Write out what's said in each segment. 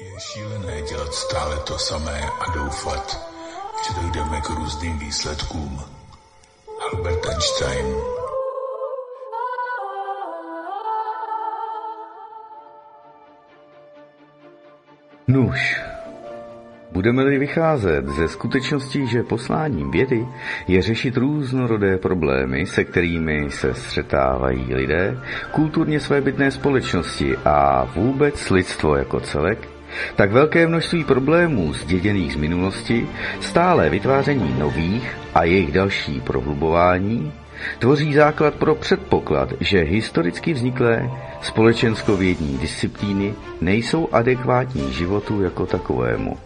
Je šílené dělat stále to samé a doufat, že dojdeme k různým výsledkům. Albert Einstein Nuž, budeme-li vycházet ze skutečnosti, že posláním vědy je řešit různorodé problémy, se kterými se střetávají lidé, kulturně svébytné společnosti a vůbec lidstvo jako celek, tak velké množství problémů zděděných z minulosti, stále vytváření nových a jejich další prohlubování, tvoří základ pro předpoklad, že historicky vzniklé společenskovědní disciplíny nejsou adekvátní životu jako takovému.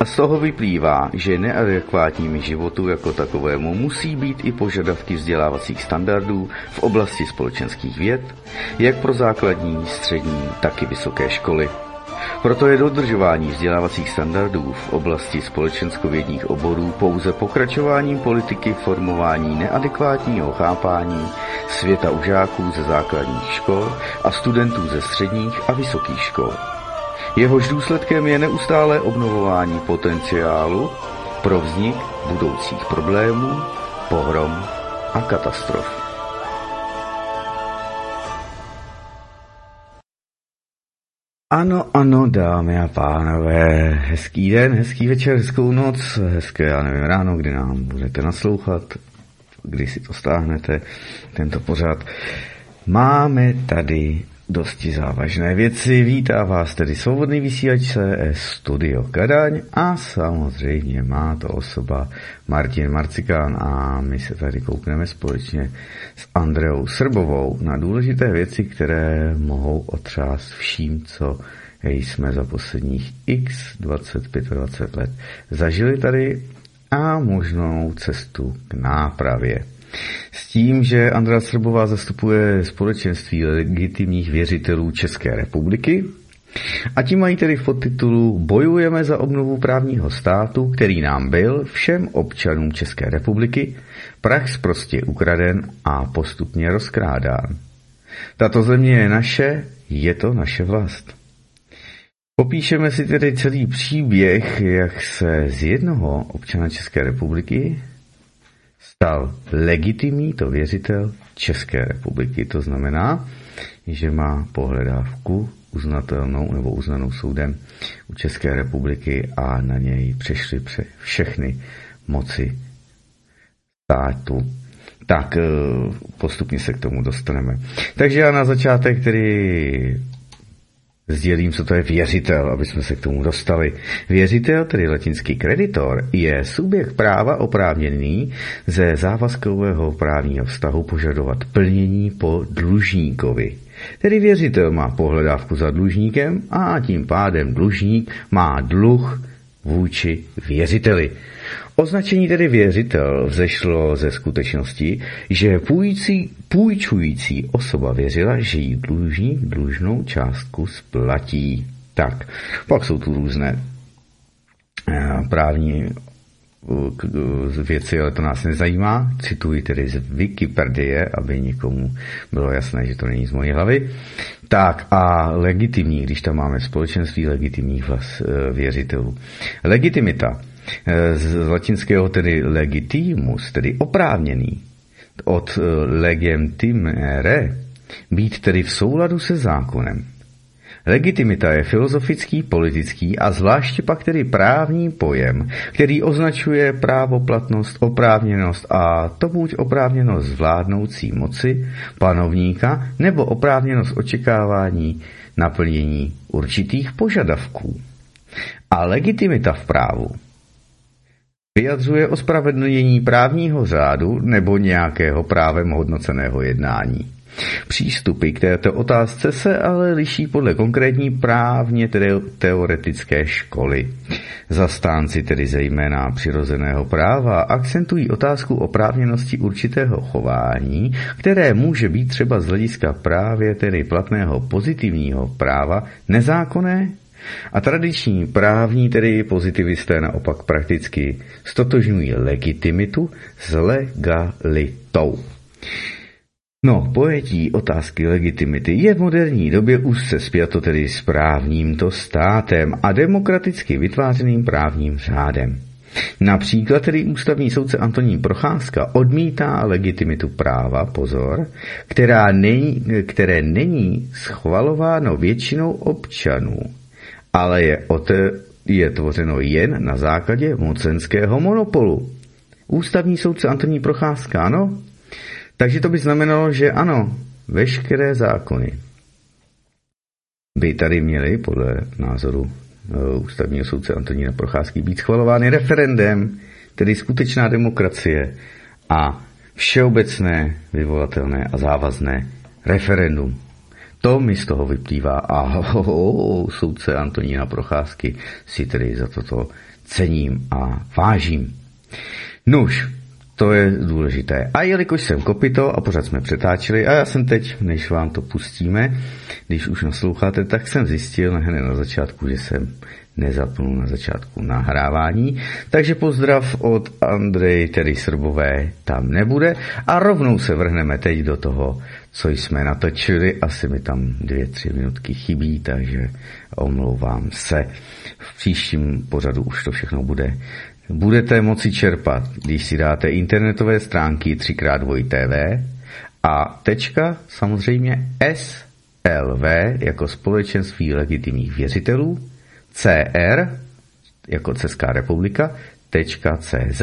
A z toho vyplývá, že neadekvátními životu jako takovému musí být i požadavky vzdělávacích standardů v oblasti společenských věd, jak pro základní, střední, tak i vysoké školy. Proto je dodržování vzdělávacích standardů v oblasti společenskovědních oborů pouze pokračováním politiky formování neadekvátního chápání světa u žáků ze základních škol a studentů ze středních a vysokých škol. Jehož důsledkem je neustálé obnovování potenciálu pro vznik budoucích problémů, pohrom a katastrof. Ano, ano, dámy a pánové, hezký den, hezký večer, hezkou noc, hezké, já nevím, ráno, kdy nám budete naslouchat, kdy si to stáhnete, tento pořad. Máme tady dosti závažné věci. Vítá vás tedy svobodný vysílač CS Studio Kadaň a samozřejmě má to osoba Martin Marcikán a my se tady koukneme společně s Andreou Srbovou na důležité věci, které mohou otřást vším, co jsme za posledních x 25-20 let zažili tady a možnou cestu k nápravě. S tím, že Andrea Srbová zastupuje společenství legitimních věřitelů České republiky, a tím mají tedy v podtitulu Bojujeme za obnovu právního státu, který nám byl všem občanům České republiky prach prostě ukraden a postupně rozkrádán. Tato země je naše, je to naše vlast. Popíšeme si tedy celý příběh, jak se z jednoho občana České republiky stal legitimní to věřitel České republiky. To znamená, že má pohledávku uznatelnou nebo uznanou soudem u České republiky a na něj přešly pře všechny moci státu. Tak eh, postupně se k tomu dostaneme. Takže já na začátek tedy Sdělím, co to je věřitel, aby jsme se k tomu dostali. Věřitel, tedy latinský kreditor, je subjekt práva oprávněný ze závazkového právního vztahu požadovat plnění po dlužníkovi. Tedy věřitel má pohledávku za dlužníkem a tím pádem dlužník má dluh vůči věřiteli. Označení tedy věřitel vzešlo ze skutečnosti, že půjčující, půjčující osoba věřila, že jí dlužník dlužnou částku splatí. Tak, pak jsou tu různé eh, právní eh, věci, ale to nás nezajímá. Cituji tedy z Wikipedie, aby nikomu bylo jasné, že to není z mojí hlavy. Tak a legitimní, když tam máme společenství legitimních eh, věřitelů. Legitimita z latinského tedy legitimus, tedy oprávněný, od eh, legitimere, být tedy v souladu se zákonem. Legitimita je filozofický, politický a zvláště pak tedy právní pojem, který označuje právoplatnost, oprávněnost a to buď oprávněnost zvládnoucí moci, panovníka, nebo oprávněnost očekávání naplnění určitých požadavků. A legitimita v právu vyjadřuje ospravedlnění právního řádu nebo nějakého právem hodnoceného jednání. Přístupy k této otázce se ale liší podle konkrétní právně teoretické školy. Zastánci tedy zejména přirozeného práva akcentují otázku oprávněnosti určitého chování, které může být třeba z hlediska právě tedy platného pozitivního práva nezákonné a tradiční právní, tedy pozitivisté naopak prakticky stotožňují legitimitu s legalitou. No, pojetí otázky legitimity je v moderní době úzce spjato tedy s právnímto státem a demokraticky vytvářeným právním řádem. Například tedy ústavní soudce Antonín Procházka odmítá legitimitu práva, pozor, která není, které není schvalováno většinou občanů, ale je, ote, je tvořeno jen na základě mocenského monopolu. Ústavní soudce Antonín Procházka, ano? Takže to by znamenalo, že ano, veškeré zákony by tady měly podle názoru Eh, ústavního soudce Antonína Procházky být schvalovány referendem, tedy skutečná demokracie a všeobecné, vyvolatelné a závazné referendum. To mi z toho vyplývá a soudce Antonína Procházky si tedy za toto cením a vážím. Nuž, to je důležité. A jelikož jsem kopito a pořád jsme přetáčeli a já jsem teď, než vám to pustíme, když už nasloucháte, tak jsem zjistil hned na začátku, že jsem nezapnul na začátku nahrávání. Takže pozdrav od Andrej, tedy Srbové, tam nebude. A rovnou se vrhneme teď do toho, co jsme natočili. Asi mi tam dvě, tři minutky chybí, takže omlouvám se. V příštím pořadu už to všechno bude budete moci čerpat, když si dáte internetové stránky 3x2tv a tečka samozřejmě SLV jako společenství legitimních věřitelů, CR jako Česká republika, .cz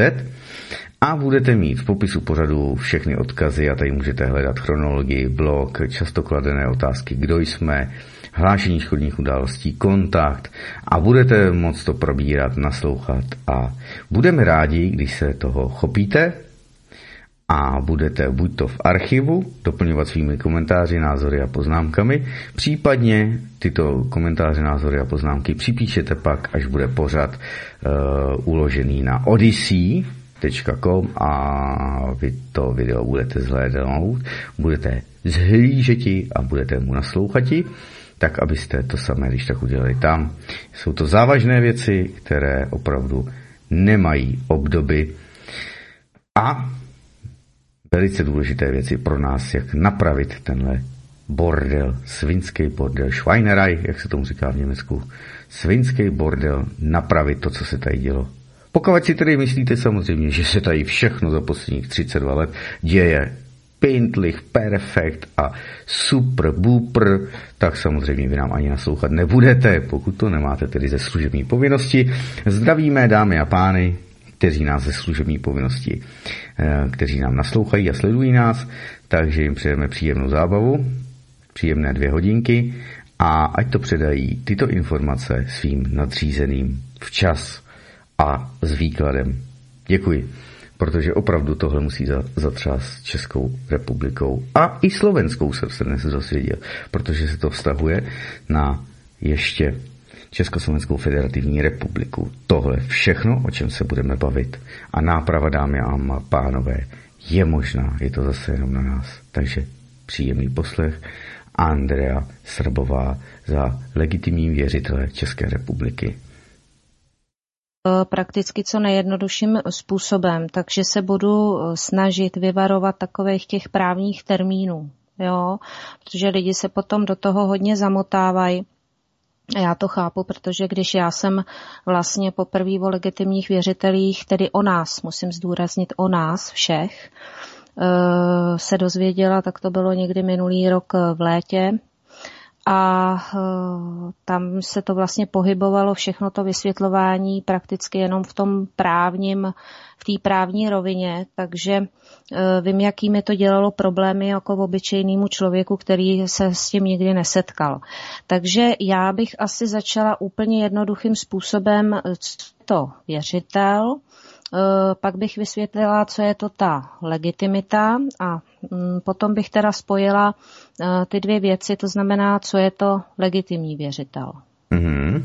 a budete mít v popisu pořadu všechny odkazy a tady můžete hledat chronologii, blog, často kladené otázky, kdo jsme, hlášení škodních událostí, kontakt a budete moc to probírat, naslouchat a budeme rádi, když se toho chopíte a budete buď to v archivu doplňovat svými komentáři, názory a poznámkami, případně tyto komentáře, názory a poznámky připíšete pak, až bude pořad uh, uložený na odyssey.com a vy to video budete zhlédnout, budete zhlížeti a budete mu naslouchati tak abyste to samé, když tak udělali tam. Jsou to závažné věci, které opravdu nemají obdoby a velice důležité věci pro nás, jak napravit tenhle bordel, svinský bordel, Schweinerei, jak se tomu říká v Německu, svinský bordel, napravit to, co se tady dělo. Pokud si tedy myslíte samozřejmě, že se tady všechno za posledních 32 let děje pintlich, perfekt a super booper, tak samozřejmě vy nám ani naslouchat nebudete, pokud to nemáte tedy ze služební povinnosti. Zdravíme dámy a pány, kteří nás ze služební povinnosti, eh, kteří nám naslouchají a sledují nás, takže jim přejeme příjemnou zábavu, příjemné dvě hodinky a ať to předají tyto informace svým nadřízeným včas a s výkladem. Děkuji protože opravdu tohle musí zatřást Českou republikou. A i Slovenskou jsem se dnes dozvěděl, protože se to vztahuje na ještě Československou federativní republiku. Tohle všechno, o čem se budeme bavit. A náprava, dámy a pánové, je možná, je to zase jenom na nás. Takže příjemný poslech. Andrea Srbová za legitimní věřitele České republiky. Eh, prakticky co nejjednodušším způsobem, takže se budu eh, snažit vyvarovat takových těch právních termínů, jo, protože lidi se potom do toho hodně zamotávají. Já to chápu, protože když já jsem vlastně poprvé o legitimních věřitelích, tedy o nás, musím zdůraznit o nás všech, eh, se dozvěděla, tak to bylo někdy minulý rok v létě, a eh, tam se to vlastně pohybovalo všechno to vysvětlování prakticky jenom v tom právním, v té právní rovině, takže eh, vím, jaký mi to dělalo problémy jako obyčejnému člověku, který se s tím nikdy nesetkal. Takže já bych asi začala úplně jednoduchým způsobem, to věřitel, Eh, pak bych vysvětlila, co je to ta legitimita a potom bych teda spojila eh, ty dvě věci, to znamená, co je to legitimní věřitel. Mm-hmm.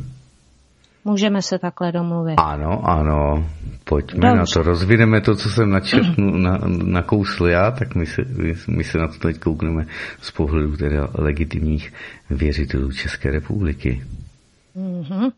Můžeme se takhle domluvit. Ano, ano, pojďme Dobře. na to. Rozvineme to, co jsem načetnu, na, nakousl já, tak my se, my se na to teď koukneme z pohledu teda legitimních věřitelů České republiky. Mm-hmm.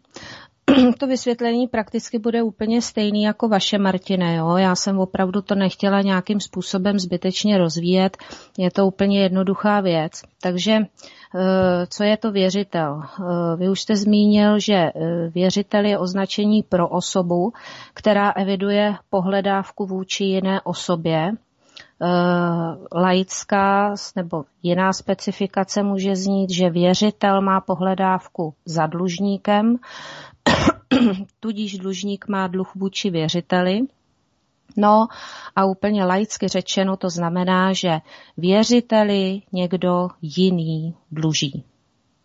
to vysvětlení prakticky bude úplně stejný jako vaše, Martine. Jo? Já jsem opravdu to nechtěla nějakým způsobem zbytečně rozvíjet. Je to úplně jednoduchá věc. Takže eh, co je to věřitel? Eh, vy už jste zmínil, že eh, věřitel je označení pro osobu, která eviduje pohledávku vůči jiné osobě, laická nebo jiná specifikace může znít, že věřitel má pohledávku za dlužníkem, tudíž dlužník má dluh vůči věřiteli. No a úplně laicky řečeno to znamená, že věřiteli někdo jiný dluží.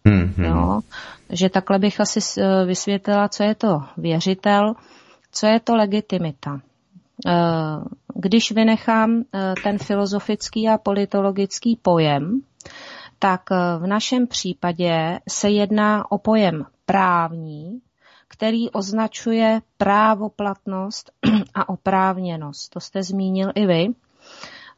Mm-hmm. Jo? Že takhle bych asi eh, vysvětlila, co je to věřitel, co je to legitimita. Eh, když vynechám eh, ten filozofický a politologický pojem, tak v našem případě se jedná o pojem právní, který označuje právoplatnost a oprávněnost. To jste zmínil i vy.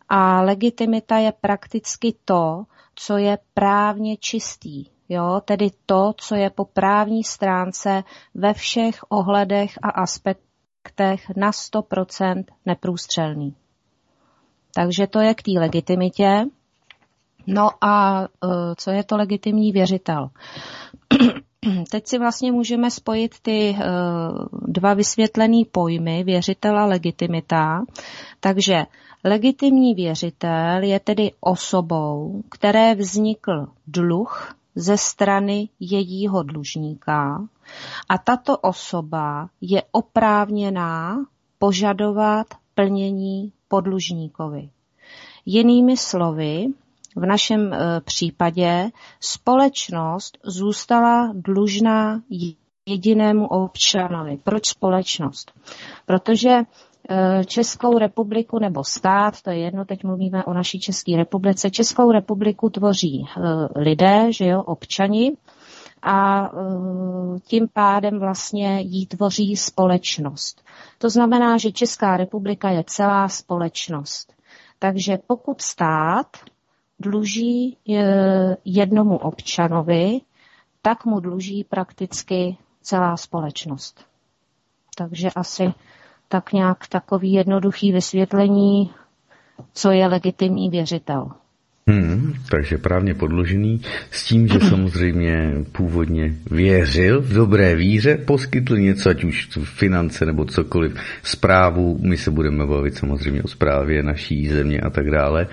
A legitimita je prakticky to, co je právně čistý. Jo? Tedy to, co je po právní stránce ve všech ohledech a aspektech na 100% neprůstřelný. Takže to je k té legitimitě. No a e, co je to legitimní věřitel? Teď si vlastně můžeme spojit ty uh, dva vysvětlené pojmy, věřitel a legitimita. Takže legitimní věřitel je tedy osobou, které vznikl dluh ze strany jejího dlužníka a tato osoba je oprávněná požadovat plnění podlužníkovi. Jinými slovy, v našem e, případě společnost zůstala dlužná jedinému občanovi. Proč společnost? Protože e, Českou republiku nebo stát, to je jedno, teď mluvíme o naší České republice, Českou republiku tvoří e, lidé, že jo, občani, a tím pádem vlastně jí tvoří společnost. To znamená, že Česká republika je celá společnost. Takže pokud stát dluží jednomu občanovi, tak mu dluží prakticky celá společnost. Takže asi tak nějak takový jednoduchý vysvětlení, co je legitimní věřitel. Hmm, takže právně podložený s tím, že samozřejmě původně věřil v dobré víře, poskytl něco, ať už finance nebo cokoliv, zprávu, my se budeme bavit samozřejmě o zprávě naší země a tak dále,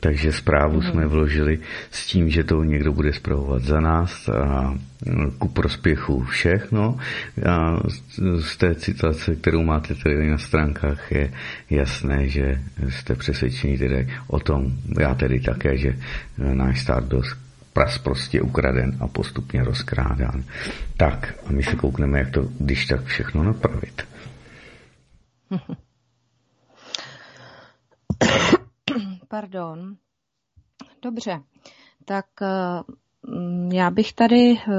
takže zprávu mm. jsme vložili s tím, že to někdo bude zpravovat za nás a ku prospěchu všech. No. A z té citace, kterou máte tady na stránkách, je jasné, že jste přesvědčení tedy o tom, já tedy také, že náš stát dost pras prostě ukraden a postupně rozkrádán. Tak a my se koukneme, jak to když tak všechno napravit. Pardon. Dobře, tak eh, já bych tady eh,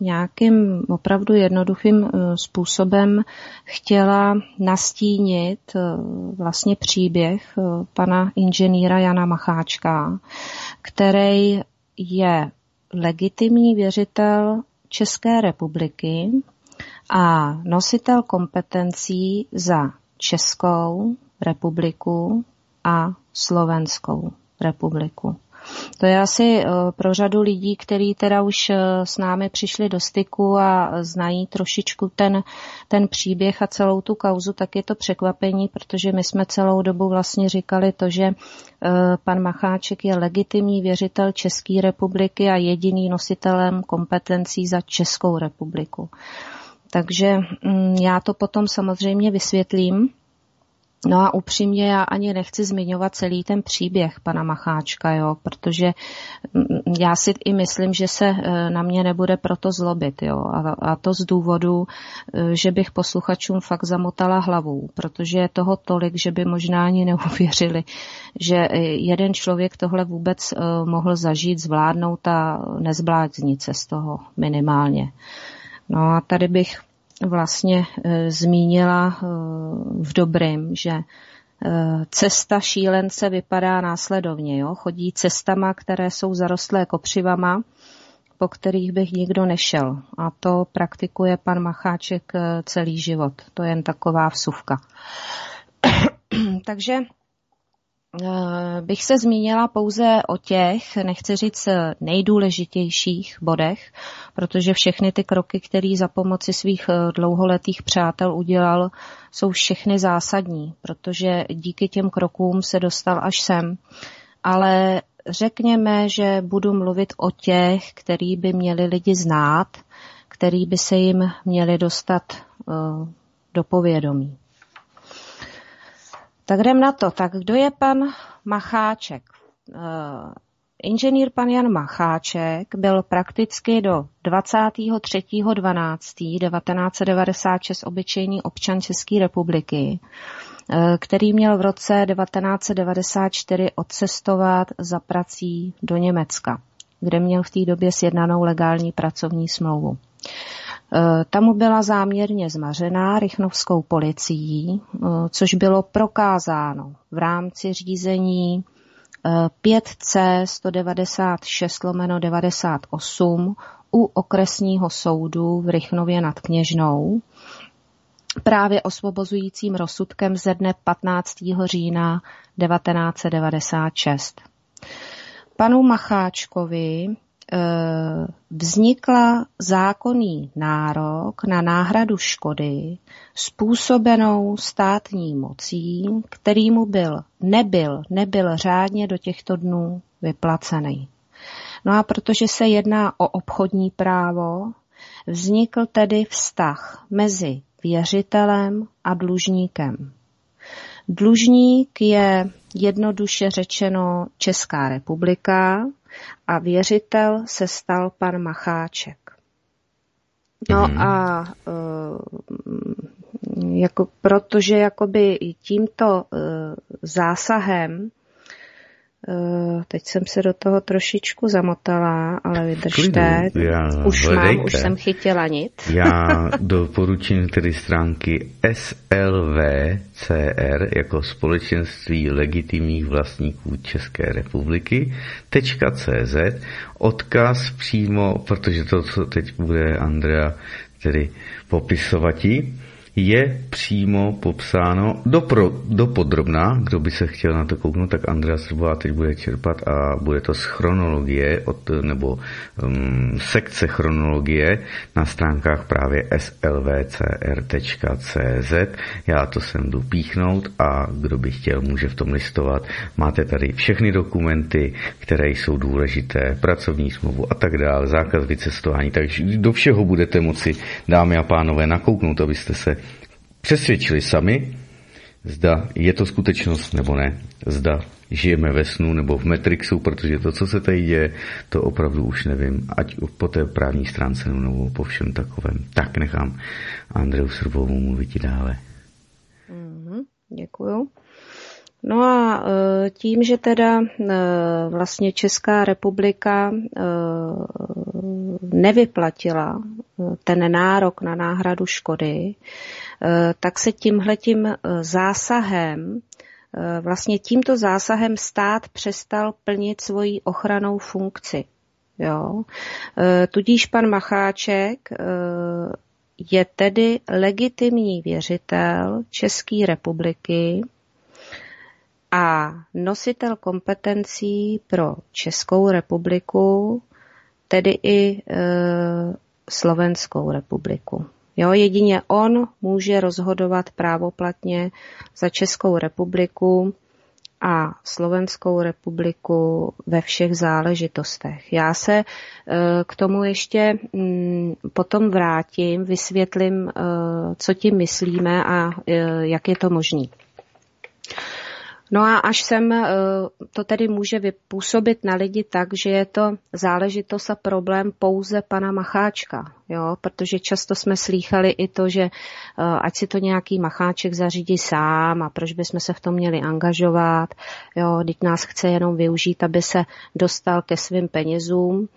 nějakým opravdu jednoduchým eh, způsobem chtěla nastínit vlastně příběh pana inženýra Jana Macháčka, který je legitimní věřitel České republiky a nositel kompetencí za Českou republiku a Slovenskou republiku. To je asi eh, pro řadu lidí, kteří teda už eh, s námi přišli do styku a znají trošičku ten, ten příběh a celou tu kauzu, tak je to překvapení, protože my jsme celou dobu vlastně říkali to, že eh, pan Macháček je legitimní věřitel České republiky a jediný nositelem kompetencí za Českou republiku. Takže mm, já to potom samozřejmě vysvětlím, No a upřímně já ani nechci zmiňovat celý ten příběh pana Macháčka, jo, protože mm, já si i myslím, že se e, na mě nebude proto zlobit, jo, a, to z důvodu, e, že bych posluchačům fakt zamotala hlavou, protože je toho tolik, že by možná ani neuvěřili, že e, jeden člověk tohle vůbec mohl zažít, zvládnout a nezbláznice se z toho minimálně. No a tady bych vlastně e, zmínila e, v dobrým, že e, cesta šílence vypadá následovně. Jo? Chodí cestama, které jsou zarostlé kopřivama, po kterých bych nikdo nešel. A to praktikuje pan Macháček eh, celý život. To je jen taková vsuvka. Takže eh, bych se zmínila pouze o těch, nechci říct nejdůležitějších bodech, protože všechny ty kroky, které za pomoci svých eh, dlouholetých přátel udělal, jsou všechny zásadní, protože díky těm krokům se dostal až sem. Ale řekněme, že budu mluvit o těch, který by měli lidi znát, který by se jim měli dostat do povědomí. Tak jdem na to. Tak kdo je pan Macháček? Uh, inženýr pan Jan Macháček byl prakticky do 23.12.1996 obyčejný občan České republiky. Eh, který měl v roce 1994 odcestovat za prací do Německa, kde měl v té době sjednanou legální pracovní smlouvu. Eh, ta mu byla záměrně zmařená rychnovskou policií, eh, což bylo prokázáno v rámci řízení 5C 196 lomeno 98 u okresního soudu v Rychnově nad Kněžnou, právě osvobozujícím rozsudkem ze dne 15. října 1996. Panu Macháčkovi vznikla zákonný nárok na náhradu škody způsobenou státní mocí, který mu byl, nebyl, nebyl řádně do těchto dnů vyplacený. No a protože se jedná o obchodní právo, vznikl tedy vztah mezi věřitelem a dlužníkem. Dlužník je jednoduše řečeno Česká republika a věřitel se stal pan Macháček. No mm. a uh, jako, protože jakoby tímto uh, zásahem teď jsem se do toho trošičku zamotala, ale vydržte. Klidu, já, už hledejte. mám, už jsem chytila nit. Já doporučím tedy stránky SLVCR jako společenství legitimních vlastníků České republiky .cz odkaz přímo, protože to, co teď bude Andrea tedy popisovatí, je přímo popsáno dopro, dopodrobná, kdo by se chtěl na to kouknout, tak Andrea Srbová teď bude čerpat a bude to z chronologie od, nebo um, sekce chronologie na stránkách právě slvcr.cz. Já to sem jdu píchnout a kdo by chtěl, může v tom listovat. Máte tady všechny dokumenty, které jsou důležité, pracovní smlouvu a tak dále, zákaz vycestování, takže do všeho budete moci, dámy a pánové, nakouknout, abyste se přesvědčili sami, zda je to skutečnost nebo ne, zda žijeme ve snu nebo v Matrixu, protože to, co se tady děje, to opravdu už nevím, ať po té právní stránce nebo po všem takovém. Tak nechám Andreu Srbovou mluvit dále. Mm-hmm, děkuju. No a e, tím, že teda e, vlastně Česká republika e, nevyplatila ten nárok na náhradu škody, tak se tímhletím zásahem, vlastně tímto zásahem stát přestal plnit svoji ochranou funkci. Jo? Tudíž pan Macháček je tedy legitimní věřitel České republiky, a nositel kompetencí pro Českou republiku, tedy i Slovenskou republiku. Jo, jedině on může rozhodovat právoplatně za Českou republiku a Slovenskou republiku ve všech záležitostech. Já se e, k tomu ještě mm, potom vrátím, vysvětlím, e, co tím myslíme a e, jak je to možné. No a až sem eh, to tedy může vypůsobit na lidi tak, že je to záležitost a problém pouze pana Macháčka, jo, protože často jsme slýchali i to, že eh, ať si to nějaký Macháček zařídí sám a proč bychom se v tom měli angažovat, jo, teď nás chce jenom využít, aby se dostal ke svým penězům.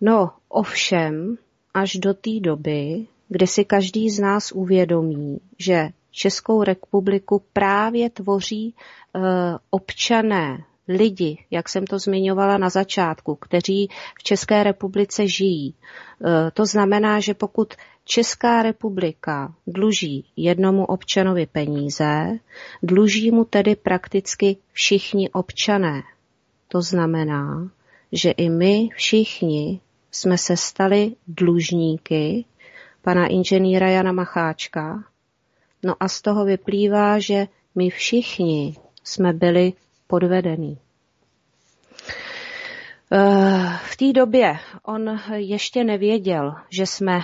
No, ovšem, až do té doby, kdy si každý z nás uvědomí, že Českou republiku právě tvoří Eh, občané lidi, jak jsem to zmiňovala na začátku, kteří v České republice žijí. E, to znamená, že pokud Česká republika dluží jednomu občanovi peníze, dluží mu tedy prakticky všichni občané. To znamená, že i my všichni jsme se stali dlužníky pana inženýra Jana Macháčka. No a z toho vyplývá, že my všichni jsme byli podvedení. Eh, v té době on ještě nevěděl, že jsme eh,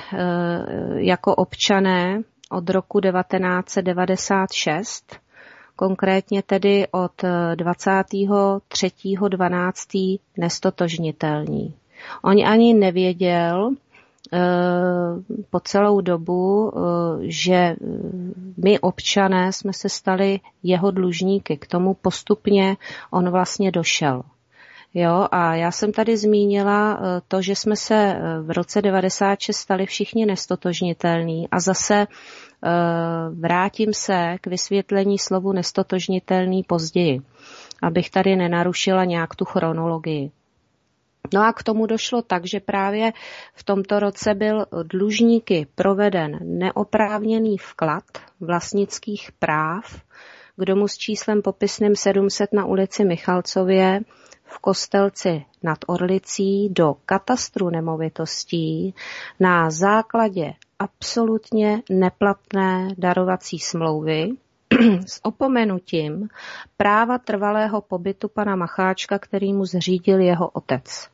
jako občané od roku 1996, konkrétně tedy od 23.12. nestotožnitelní. On ani nevěděl eh, po celou dobu, že my občané jsme se stali jeho dlužníky. K tomu postupně on vlastně došel. Jo, a já jsem tady zmínila eh, to, že jsme se eh, v roce 96 stali všichni nestotožnitelní a zase eh, vrátím se k vysvětlení slovu nestotožnitelný později, abych tady nenarušila nějak tu chronologii. No a k tomu došlo tak, že právě v tomto roce byl dlužníky proveden neoprávněný vklad vlastnických práv k domu s číslem popisným 700 na ulici Michalcově v Kostelci nad Orlicí do katastru nemovitostí na základě absolutně neplatné darovací smlouvy s opomenutím práva trvalého pobytu pana Macháčka, který mu zřídil jeho otec.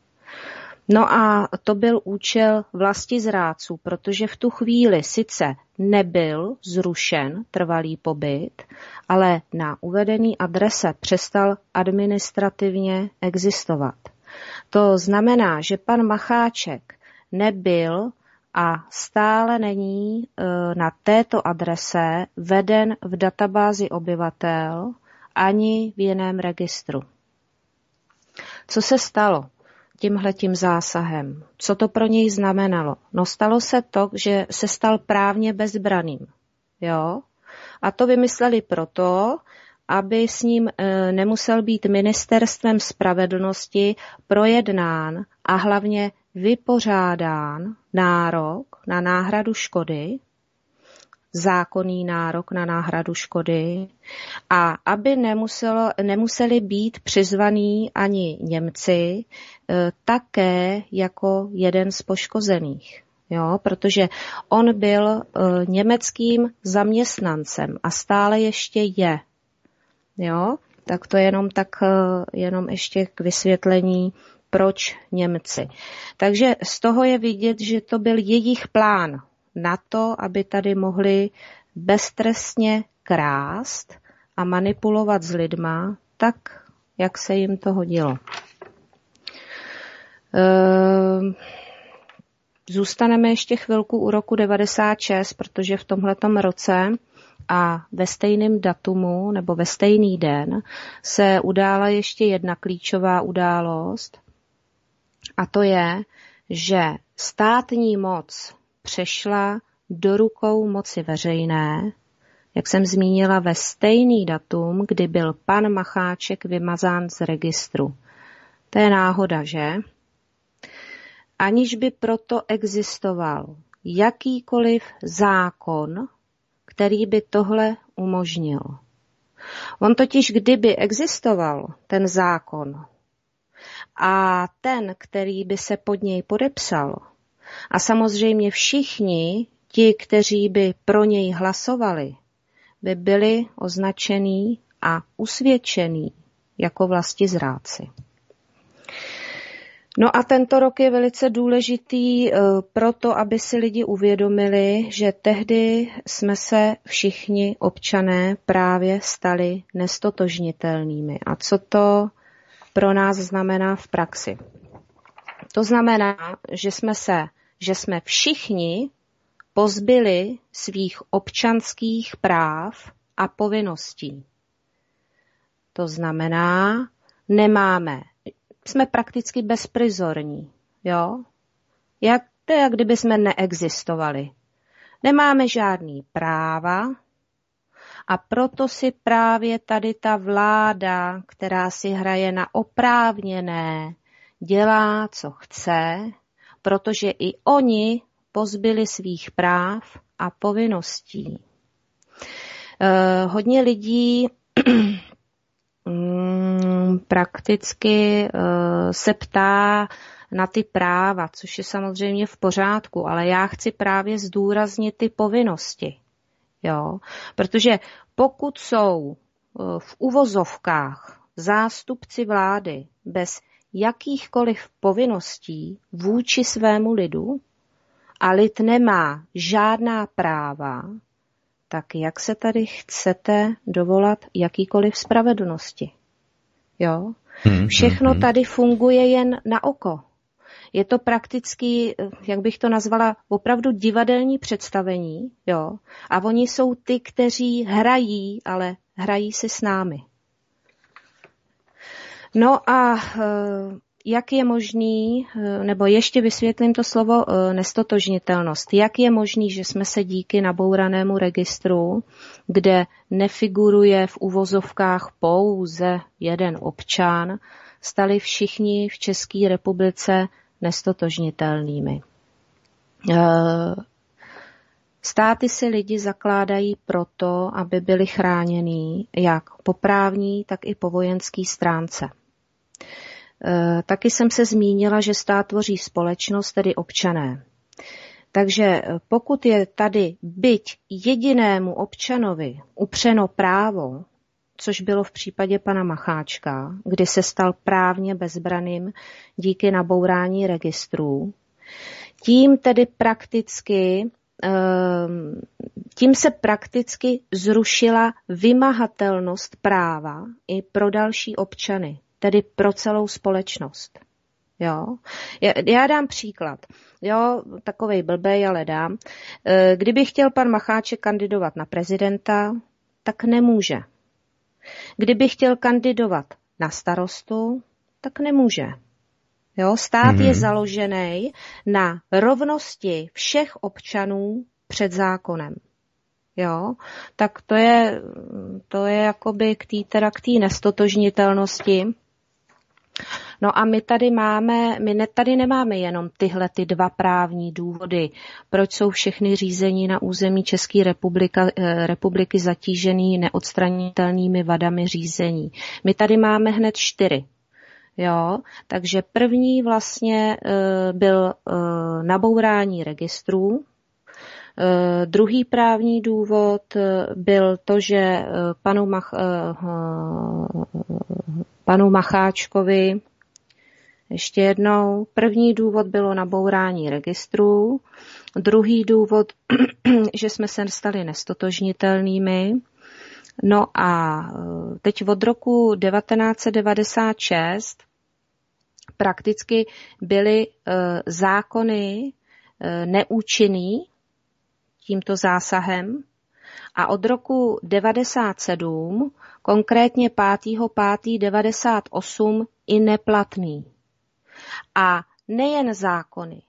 No a to byl účel vlasti zrádců, protože v tu chvíli sice nebyl zrušen trvalý pobyt, ale na uvedený adrese přestal administrativně existovat. To znamená, že pan Macháček nebyl a stále není e, na této adrese veden v databázi obyvatel ani v jiném registru. Co se stalo? Tímhletím zásahem. Co to pro něj znamenalo? No stalo se to, že se stal právně bezbraným. Jo? A to vymysleli proto, aby s ním e, nemusel být ministerstvem spravedlnosti projednán a hlavně vypořádán nárok na náhradu škody, zákonný nárok na náhradu škody a aby nemuselo, nemuseli být přizvaní ani Němci e, také jako jeden z poškozených. Jo, protože on byl e, německým zaměstnancem a stále ještě je. Jo, tak to je jenom tak, e, jenom ještě k vysvětlení, proč Němci. Takže z toho je vidět, že to byl jejich plán na to, aby tady mohli beztrestně krást a manipulovat s lidma tak, jak se jim to hodilo. Ehm, zůstaneme ještě chvilku u roku 96, protože v tomhletom roce a ve stejném datumu nebo ve stejný den se udála ještě jedna klíčová událost a to je, že státní moc přešla do rukou moci veřejné, jak jsem zmínila, ve stejný datum, kdy byl pan Macháček vymazán z registru. To je náhoda, že? Aniž by proto existoval jakýkoliv zákon, který by tohle umožnil. On totiž, kdyby existoval ten zákon a ten, který by se pod něj podepsal, a samozřejmě všichni ti, kteří by pro něj hlasovali, by byli označení a usvědčení jako vlasti zráci. No a tento rok je velice důležitý eh, proto, aby si lidi uvědomili, že tehdy jsme se všichni občané právě stali nestotožnitelnými. A co to pro nás znamená v praxi? To znamená, že jsme se že jsme všichni pozbyli svých občanských práv a povinností. To znamená, nemáme, jsme prakticky bezprizorní, jo? Jak, to je, jak kdyby jsme neexistovali. Nemáme žádný práva A proto si právě tady ta vláda, která si hraje na oprávněné, dělá, co chce, protože i oni pozbyli svých práv a povinností. Eh, hodně lidí mm, prakticky eh, se ptá na ty práva, což je samozřejmě v pořádku, ale já chci právě zdůraznit ty povinnosti. Jo? Protože pokud jsou eh, v uvozovkách zástupci vlády bez jakýchkoliv povinností vůči svému lidu a lid nemá žádná práva, tak jak se tady chcete dovolat jakýkoliv spravedlnosti? Jo? Hmm, Všechno hmm, tady funguje jen na oko. Je to prakticky, jak bych to nazvala, opravdu divadelní představení, jo. A oni jsou ty, kteří hrají, ale hrají si s námi. No a eh, jak je možný, eh, nebo ještě vysvětlím to slovo eh, nestotožnitelnost, jak je možný, že jsme se díky nabouranému registru, kde nefiguruje v uvozovkách pouze jeden občan, stali všichni v České republice nestotožnitelnými. Státy si lidi zakládají proto, aby byli chráněni jak po právní, tak i po vojenské stránce. Eh, taky jsem se zmínila, že stát tvoří společnost, tedy občané. Takže eh, pokud je tady byť jedinému občanovi upřeno právo, což bylo v případě pana Macháčka, kdy se stal právně bezbraným díky nabourání registrů, tím tedy prakticky ehm, tím se prakticky zrušila vymahatelnost práva i pro další občany tedy pro celou společnost. Jo? Já dám příklad. Jo, takovej blbej, ale dám. E, kdyby chtěl pan Macháček kandidovat na prezidenta, tak nemůže. Kdyby chtěl kandidovat na starostu, tak nemůže. Jo, stát mm-hmm. je mhm. založený na rovnosti všech občanů před zákonem. Jo, tak to je, to je jakoby k té teda k té nestotožnitelnosti. No a my tady máme, my ne, tady nemáme jenom tyhle ty dva právní důvody, proč jsou všechny řízení na území České republika, eh, republiky zatížený neodstranitelnými vadami řízení. My tady máme hned čtyři. Jo, takže první vlastně e, byl e, nabourání registrů, e, druhý právní důvod byl to, že panu, Mach, panu Macháčkovi. Ještě jednou, první důvod bylo nabourání registrů, druhý důvod, že jsme se stali nestotožnitelnými. No a e, teď od roku 1996 prakticky byly e, zákony e, neúčinný tímto zásahem. A od roku 97, konkrétně 5.5.98 i neplatný. A nejen zákony,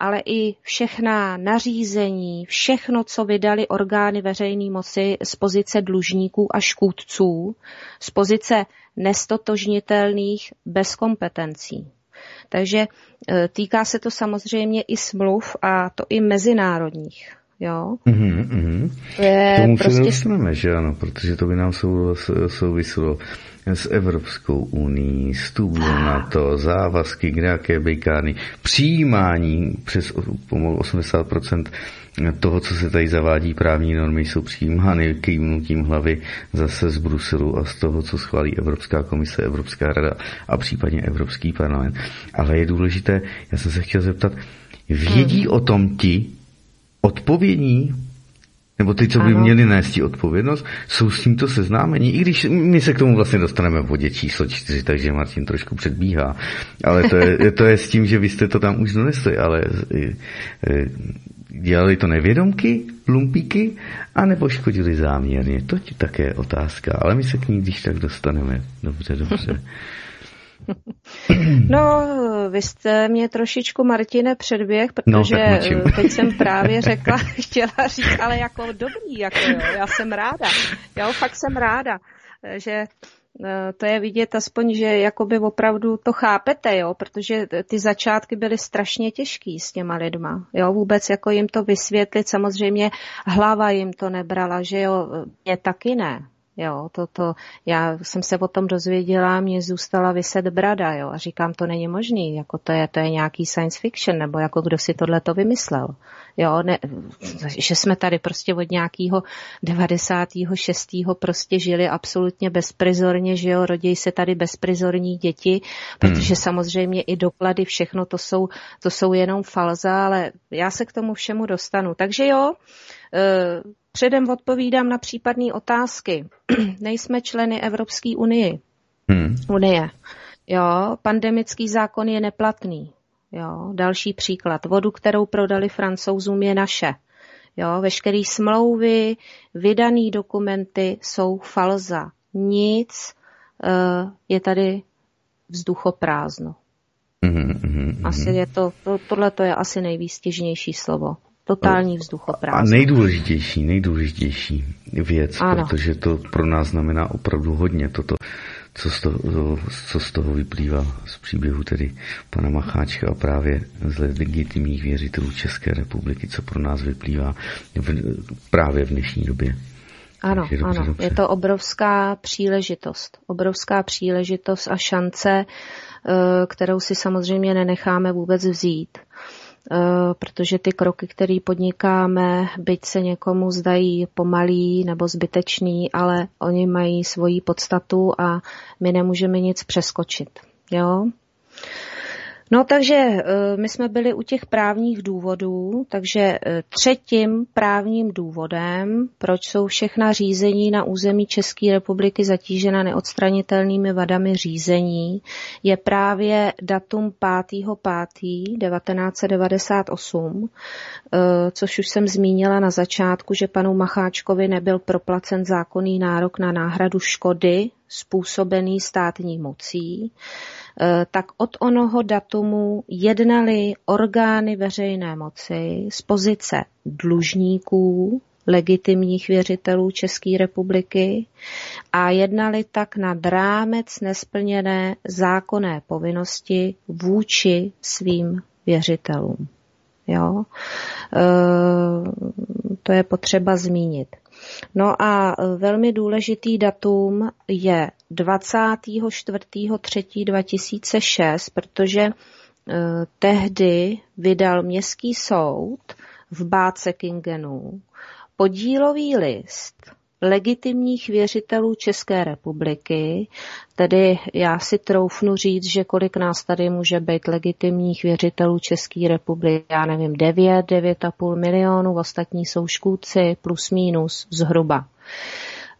ale i všechna nařízení, všechno, co vydali orgány veřejné moci z pozice dlužníků a škůdců, z pozice nestotožnitelných bez kompetencí. Takže e, týká se to samozřejmě i smluv a to i mezinárodních. Jo? Mm-hmm, mm-hmm. To je Tomu prostě... se nedostaneme, že ano, protože to by nám sou, souvislo s Evropskou unii, vstup na to, závazky k nějaké bejkány, přijímání přes pomalu 80% toho, co se tady zavádí, právní normy jsou přijímány kývnutím hlavy zase z Bruselu a z toho, co schválí Evropská komise, Evropská rada a případně Evropský parlament. Ale je důležité, já jsem se chtěl zeptat, vědí hmm. o tom ti, odpovědní, nebo ty, co by ano. měli nést odpovědnost, jsou s tímto seznámení, i když my se k tomu vlastně dostaneme v bodě číslo čtyři, takže Martin trošku předbíhá. Ale to je, to je s tím, že vy jste to tam už donesli, ale e, e, dělali to nevědomky, lumpíky, anebo škodili záměrně. To je také otázka, ale my se k ní když tak dostaneme. Dobře, dobře. No, vy jste mě trošičku, Martine, předběh, no, protože no, teď jsem právě řekla, chtěla říct, ale jako dobrý, jako jo, já jsem ráda. Já fakt jsem ráda, že eh, to je vidět aspoň, že jakoby opravdu to chápete, jo, protože ty začátky byly strašně těžký s těma lidma, jo, vůbec jako jim to vysvětlit, samozřejmě hlava jim to nebrala, že jo, je taky ne, Jo, to, to, já jsem se o tom dozvěděla, mě zůstala vyset brada, jo, a říkám, to není možný, jako to je, to je nějaký science fiction, nebo jako kdo si tohle to vymyslel. Jo, ne, že jsme tady prostě od nějakého 96. prostě žili absolutně bezprizorně, že jo, rodějí se tady bezprizorní děti, protože hmm. samozřejmě i doklady, všechno to jsou, to jsou jenom falza, ale já se k tomu všemu dostanu. Takže jo, eh, Předem odpovídám na případné otázky. Nejsme členy Evropské unie. Hmm. unie. Jo, pandemický zákon je neplatný. Jo, další příklad. Vodu, kterou prodali francouzům, je naše. Jo, veškeré smlouvy, vydané dokumenty jsou falza. Nic, uh, je tady vzduchoprázdno. Mm-hmm. Asi je to, to, tohle to je asi nejvýstěžnější slovo. Totální vzduchoprázdno. A nejdůležitější, nejdůležitější věc, ano. protože to pro nás znamená opravdu hodně toto, co z, toho, co z toho vyplývá z příběhu tedy pana Macháčka a právě z legitimních věřitelů České republiky, co pro nás vyplývá v, právě v dnešní době. Ano, dobře, ano. Dobře. Je to obrovská příležitost. Obrovská příležitost a šance, eh, kterou si samozřejmě nenecháme vůbec vzít. Eh, protože ty kroky, které podnikáme, byť se někomu zdají pomalý nebo zbytečný, ale oni mají svoji podstatu a my nemůžeme nic přeskočit. Jo? No takže eh, my jsme byli u těch právních důvodů, takže eh, třetím právním důvodem, proč jsou všechna řízení na území České republiky zatížena neodstranitelnými vadami řízení, je právě datum 5.5.1998, eh, což už jsem zmínila na začátku, že panu Macháčkovi nebyl proplacen zákonný nárok na náhradu škody způsobený státní mocí. Eh, tak od onoho datumu jednali orgány veřejné moci z pozice dlužníků, legitimních věřitelů České republiky a jednali tak nad rámec nesplněné zákonné povinnosti vůči svým věřitelům. Jo? E, to je potřeba zmínit. No a velmi důležitý datum je 24.3.2006, protože eh, tehdy vydal městský soud v Bácekingenu podílový list legitimních věřitelů České republiky, tedy já si troufnu říct, že kolik nás tady může být legitimních věřitelů České republiky, já nevím, 9, 9,5 milionů, ostatní jsou škůdci, plus minus zhruba.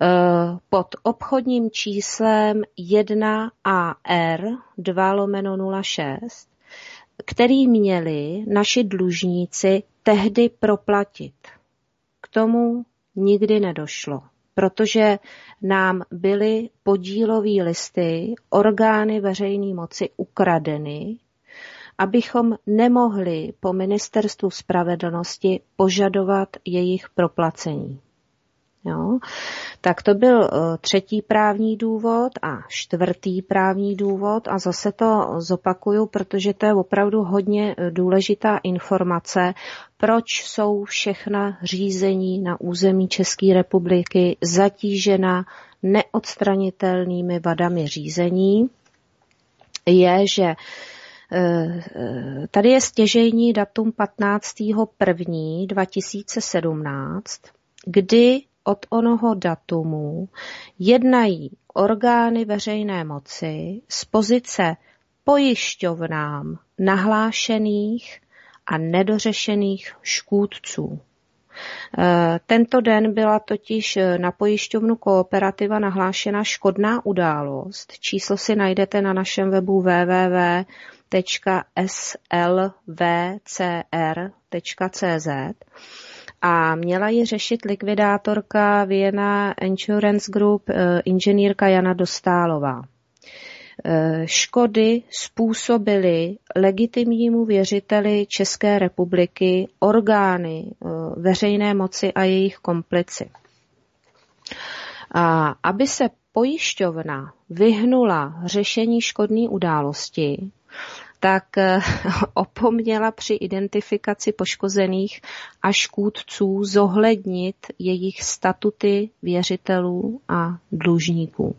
Eh, pod obchodním číslem 1AR 2 lomeno 06, který měli naši dlužníci tehdy proplatit. K tomu nikdy nedošlo, protože nám byly podílové listy orgány veřejné moci ukradeny, abychom nemohli po ministerstvu spravedlnosti požadovat jejich proplacení. Jo? Tak to byl eh, třetí právní důvod a čtvrtý právní důvod a zase to zopakuju, protože to je opravdu hodně eh, důležitá informace, proč jsou všechna řízení na území České republiky zatížena neodstranitelnými vadami řízení, je, že eh, Tady je stěžejní datum 15.1.2017, kdy od onoho datumu jednají orgány veřejné moci z pozice pojišťovnám nahlášených a nedořešených škůdců. E, tento den byla totiž na pojišťovnu kooperativa nahlášena škodná událost. Číslo si najdete na našem webu www.slvcr.cz a měla ji řešit likvidátorka Vienna Insurance Group, eh, inženýrka Jana Dostálová. škody způsobily legitimnímu věřiteli České republiky orgány veřejné moci a jejich komplici. A aby se pojišťovna vyhnula řešení škodní události, tak eh, opomněla při identifikaci poškozených a škůdců zohlednit jejich statuty věřitelů a dlužníků.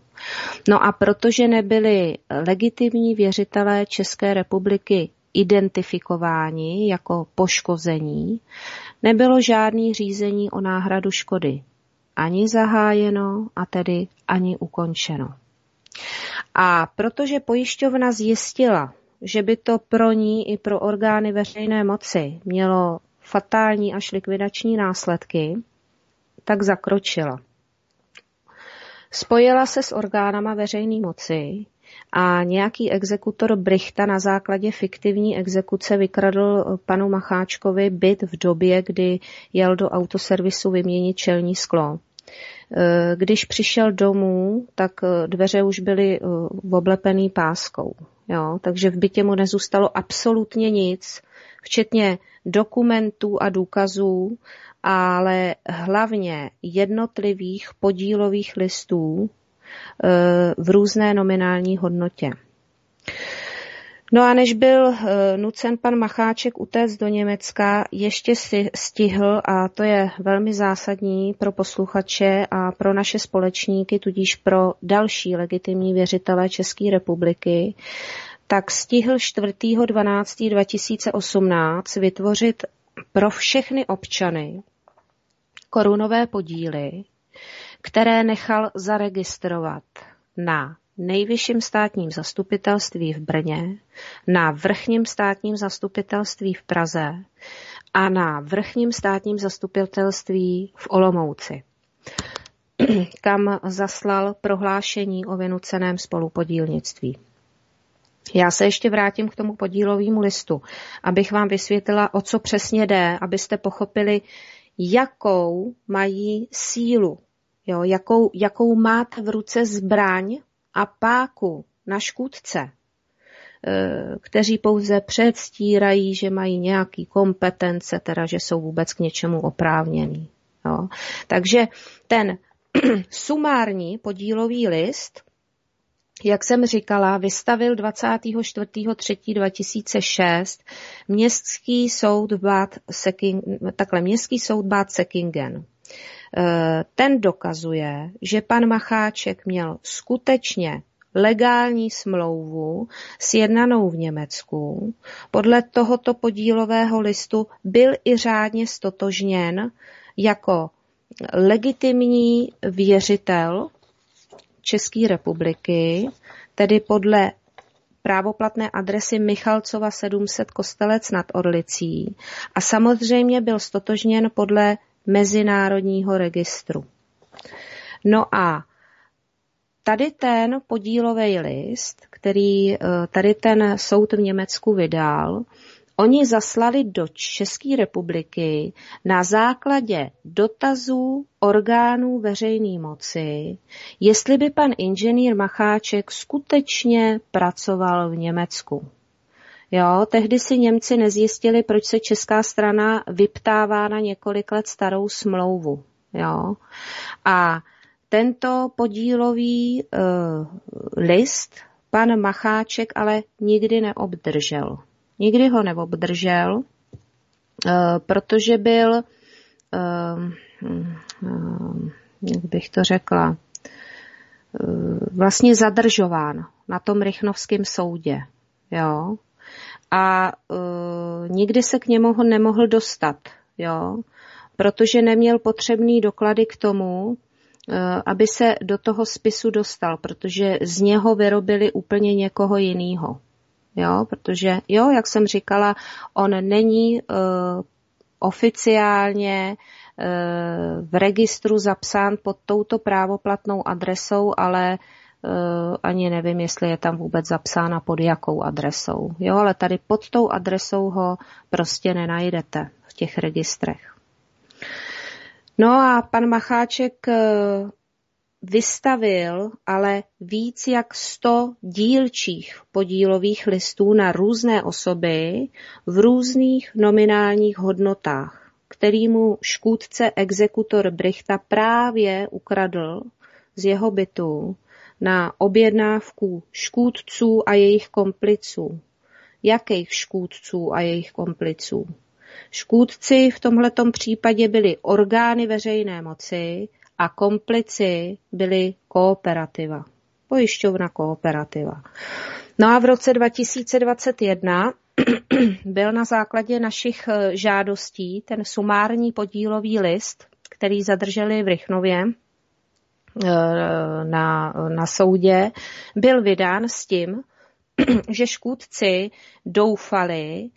No a protože nebyli legitimní věřitelé České republiky identifikováni jako poškození, nebylo žádný řízení o náhradu škody ani zahájeno a tedy ani ukončeno. A protože pojišťovna zjistila, že by to pro ní i pro orgány veřejné moci mělo fatální až likvidační následky, tak zakročila. Spojila se s orgánama veřejné moci a nějaký exekutor Brichta na základě fiktivní exekuce vykradl panu Macháčkovi byt v době, kdy jel do autoservisu vyměnit čelní sklo. Eh, když přišel domů, tak eh, dveře už byly eh, oblepený páskou. Jo? Takže v bytě mu nezůstalo absolutně nic, včetně dokumentů a důkazů, ale hlavně jednotlivých podílových listů v různé nominální hodnotě. No a než byl eh, nucen pan Macháček utéct do Německa, ještě si stihl, a to je velmi zásadní pro posluchače a pro naše společníky, tudíž pro další legitimní věřitele České republiky, tak stihl 4.12.2018 vytvořit pro všechny občany korunové podíly, které nechal zaregistrovat na nejvyšším státním zastupitelství v Brně, na vrchním státním zastupitelství v Praze a na vrchním státním zastupitelství v Olomouci, kam zaslal prohlášení o vynuceném spolupodílnictví. Já se ještě vrátím k tomu podílovému listu, abych vám vysvětlila, o co přesně jde, abyste pochopili, jakou mají sílu, jo, jakou, jakou máte v ruce zbraň a páku na škůdce, e, kteří pouze předstírají, že mají nějaký kompetence, teda že jsou vůbec k něčemu oprávněný. Jo. Takže ten sumární podílový list, jak jsem říkala, vystavil 24.3.2006 městský soud Bad Seking, takhle, městský soud Bad Sekingen. Eh, ten dokazuje, že pan Macháček měl skutečně legální smlouvu sjednanou v Německu. Podle tohoto podílového listu byl i řádně stotožněn jako legitimní věřitel České republiky, tedy podle právoplatné adresy Michalcova 700 Kostelec nad Orlicí a samozřejmě byl stotožněn podle mezinárodního registru. No a tady ten podílový list, který eh, tady ten soud v Německu vydal, oni zaslali do České republiky na základě dotazů orgánů veřejné moci, jestli by pan inženýr Macháček skutečně pracoval v Německu. Jo, tehdy si Němci nezjistili, proč se česká strana vyptává na několik let starou smlouvu. Jo. A tento podílový uh, list pan Macháček ale nikdy neobdržel. Nikdy ho neobdržel, uh, protože byl, uh, jak bych to řekla, vlastně zadržován na tom Rychnovském soudě. Jo a uh, nikdy se k němu nemohl dostat, jo, protože neměl potřebný doklady k tomu, uh, aby se do toho spisu dostal, protože z něho vyrobili úplně někoho jiného. Jo, protože, jo, jak jsem říkala, on není uh, oficiálně v registru zapsán pod touto právoplatnou adresou, ale Eh, ani nevím, jestli je tam vůbec zapsána pod jakou adresou. Jo, ale tady pod tou adresou ho prostě nenajdete v těch registrech. No a pan Macháček eh, vystavil ale víc jak 100 dílčích podílových listů na různé osoby v různých nominálních hodnotách, který mu škůdce exekutor Brichta právě ukradl z jeho bytu na objednávku škůdců a jejich kompliců. Jakých škůdců a jejich kompliců? Škůdci v tomhletom případě byly orgány veřejné moci a komplici byly kooperativa. Pojišťovna kooperativa. No a v roce 2021 byl na základě našich eh, žádostí ten sumární podílový list, který zadrželi v Rychnově na, na soudě, byl vydán s tím, že škůdci doufali,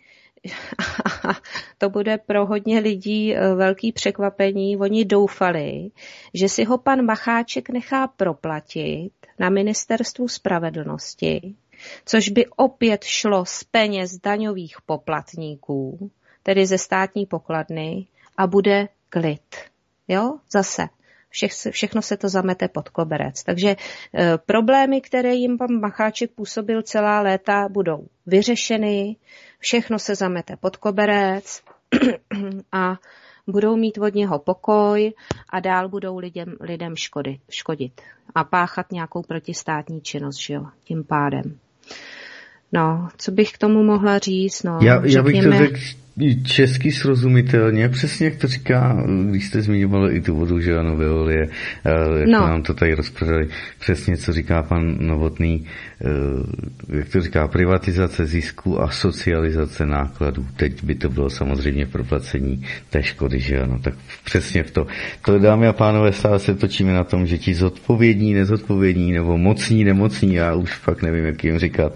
to bude pro hodně lidí eh, velký překvapení. Oni doufali, že si ho pan Macháček nechá proplatit na ministerstvu spravedlnosti, což by opět šlo z peněz daňových poplatníků, tedy ze státní pokladny, a bude klid. Jo, zase. Všech, všechno se to zamete pod koberec. Takže e, problémy, které jim pan Macháček působil celá léta, budou vyřešeny, všechno se zamete pod koberec a budou mít od něho pokoj a dál budou lidem, lidem škody, škodit a páchat nějakou protistátní činnost, že jo, tím pádem. No, co bych k tomu mohla říct? No, já, já bych to řekl česky srozumitelně, přesně jak to říká, když jste zmiňovali i tu vodu, že ano, Veolie, jak no. nám to tady rozprodali, přesně co říká pan Novotný, eh, jak to říká, privatizace zisku a socializace nákladů. Teď by to bylo samozřejmě proplacení té škody, že ano, tak přesně v to. To, dámy a pánové, stále se točíme na tom, že ti zodpovědní, nezodpovědní, nebo mocní, nemocní, já už fakt nevím, jak jim říkat,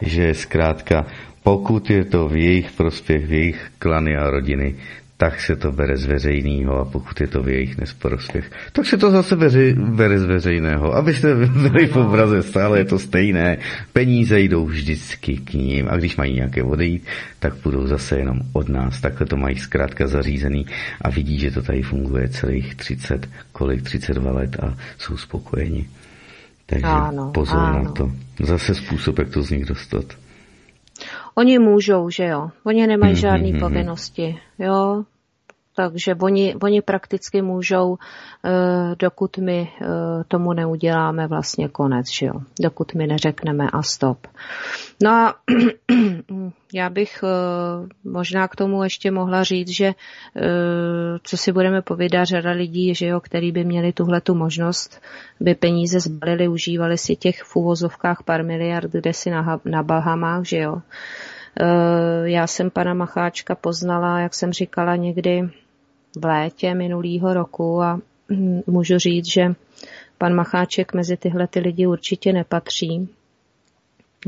že zkrátka pokud je to v jejich prospěch, v jejich klany a rodiny, tak se to bere z veřejného a pokud je to v jejich nesprospěch, tak se to zase beře, bere z veřejného. Abyste byli v obraze, stále je to stejné. Peníze jdou vždycky k ním a když mají nějaké odejít, tak budou zase jenom od nás. Takhle to mají zkrátka zařízený a vidí, že to tady funguje celých 30, kolik 32 let a jsou spokojeni. Takže ano, pozor ano. na to. Zase způsob, jak to z nich dostat. Oni můžou, že jo. Oni nemají mm-hmm. žádné mhm. povinnosti, jo. Takže oni, oni prakticky můžou, eh, dokud my eh, tomu neuděláme vlastně konec, že jo? dokud my neřekneme a stop. No a já bych eh, možná k tomu ještě mohla říct, že co si budeme povídat, řada lidí, že jo, který by měli tuhle tu možnost, by peníze zbalili, užívali si těch v úvozovkách pár miliard, kde si na, na Bahamách, že jo. Já jsem pana Macháčka poznala, jak jsem říkala někdy v létě minulého roku a můžu říct, že pan Macháček mezi tyhle ty lidi určitě nepatří.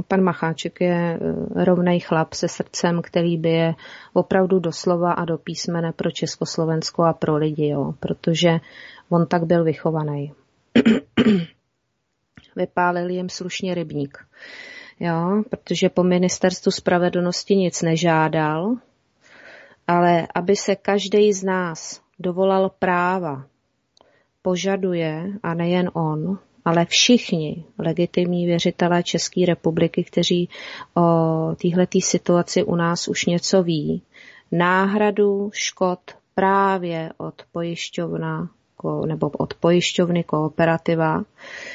Pan Macháček je eh, rovnej chlap se srdcem, který by je opravdu doslova a do písmene pro Československo a pro lidi, jo, protože on tak byl vychovaný. Vypálil jim slušně rybník. Jo, protože po ministerstvu spravedlnosti nic nežádal, ale aby se každý z nás dovolal práva, požaduje, a nejen on, ale všichni legitimní věřitelé České republiky, kteří o této situaci u nás už něco ví, náhradu škod právě od pojišťovna nebo od pojišťovny kooperativa,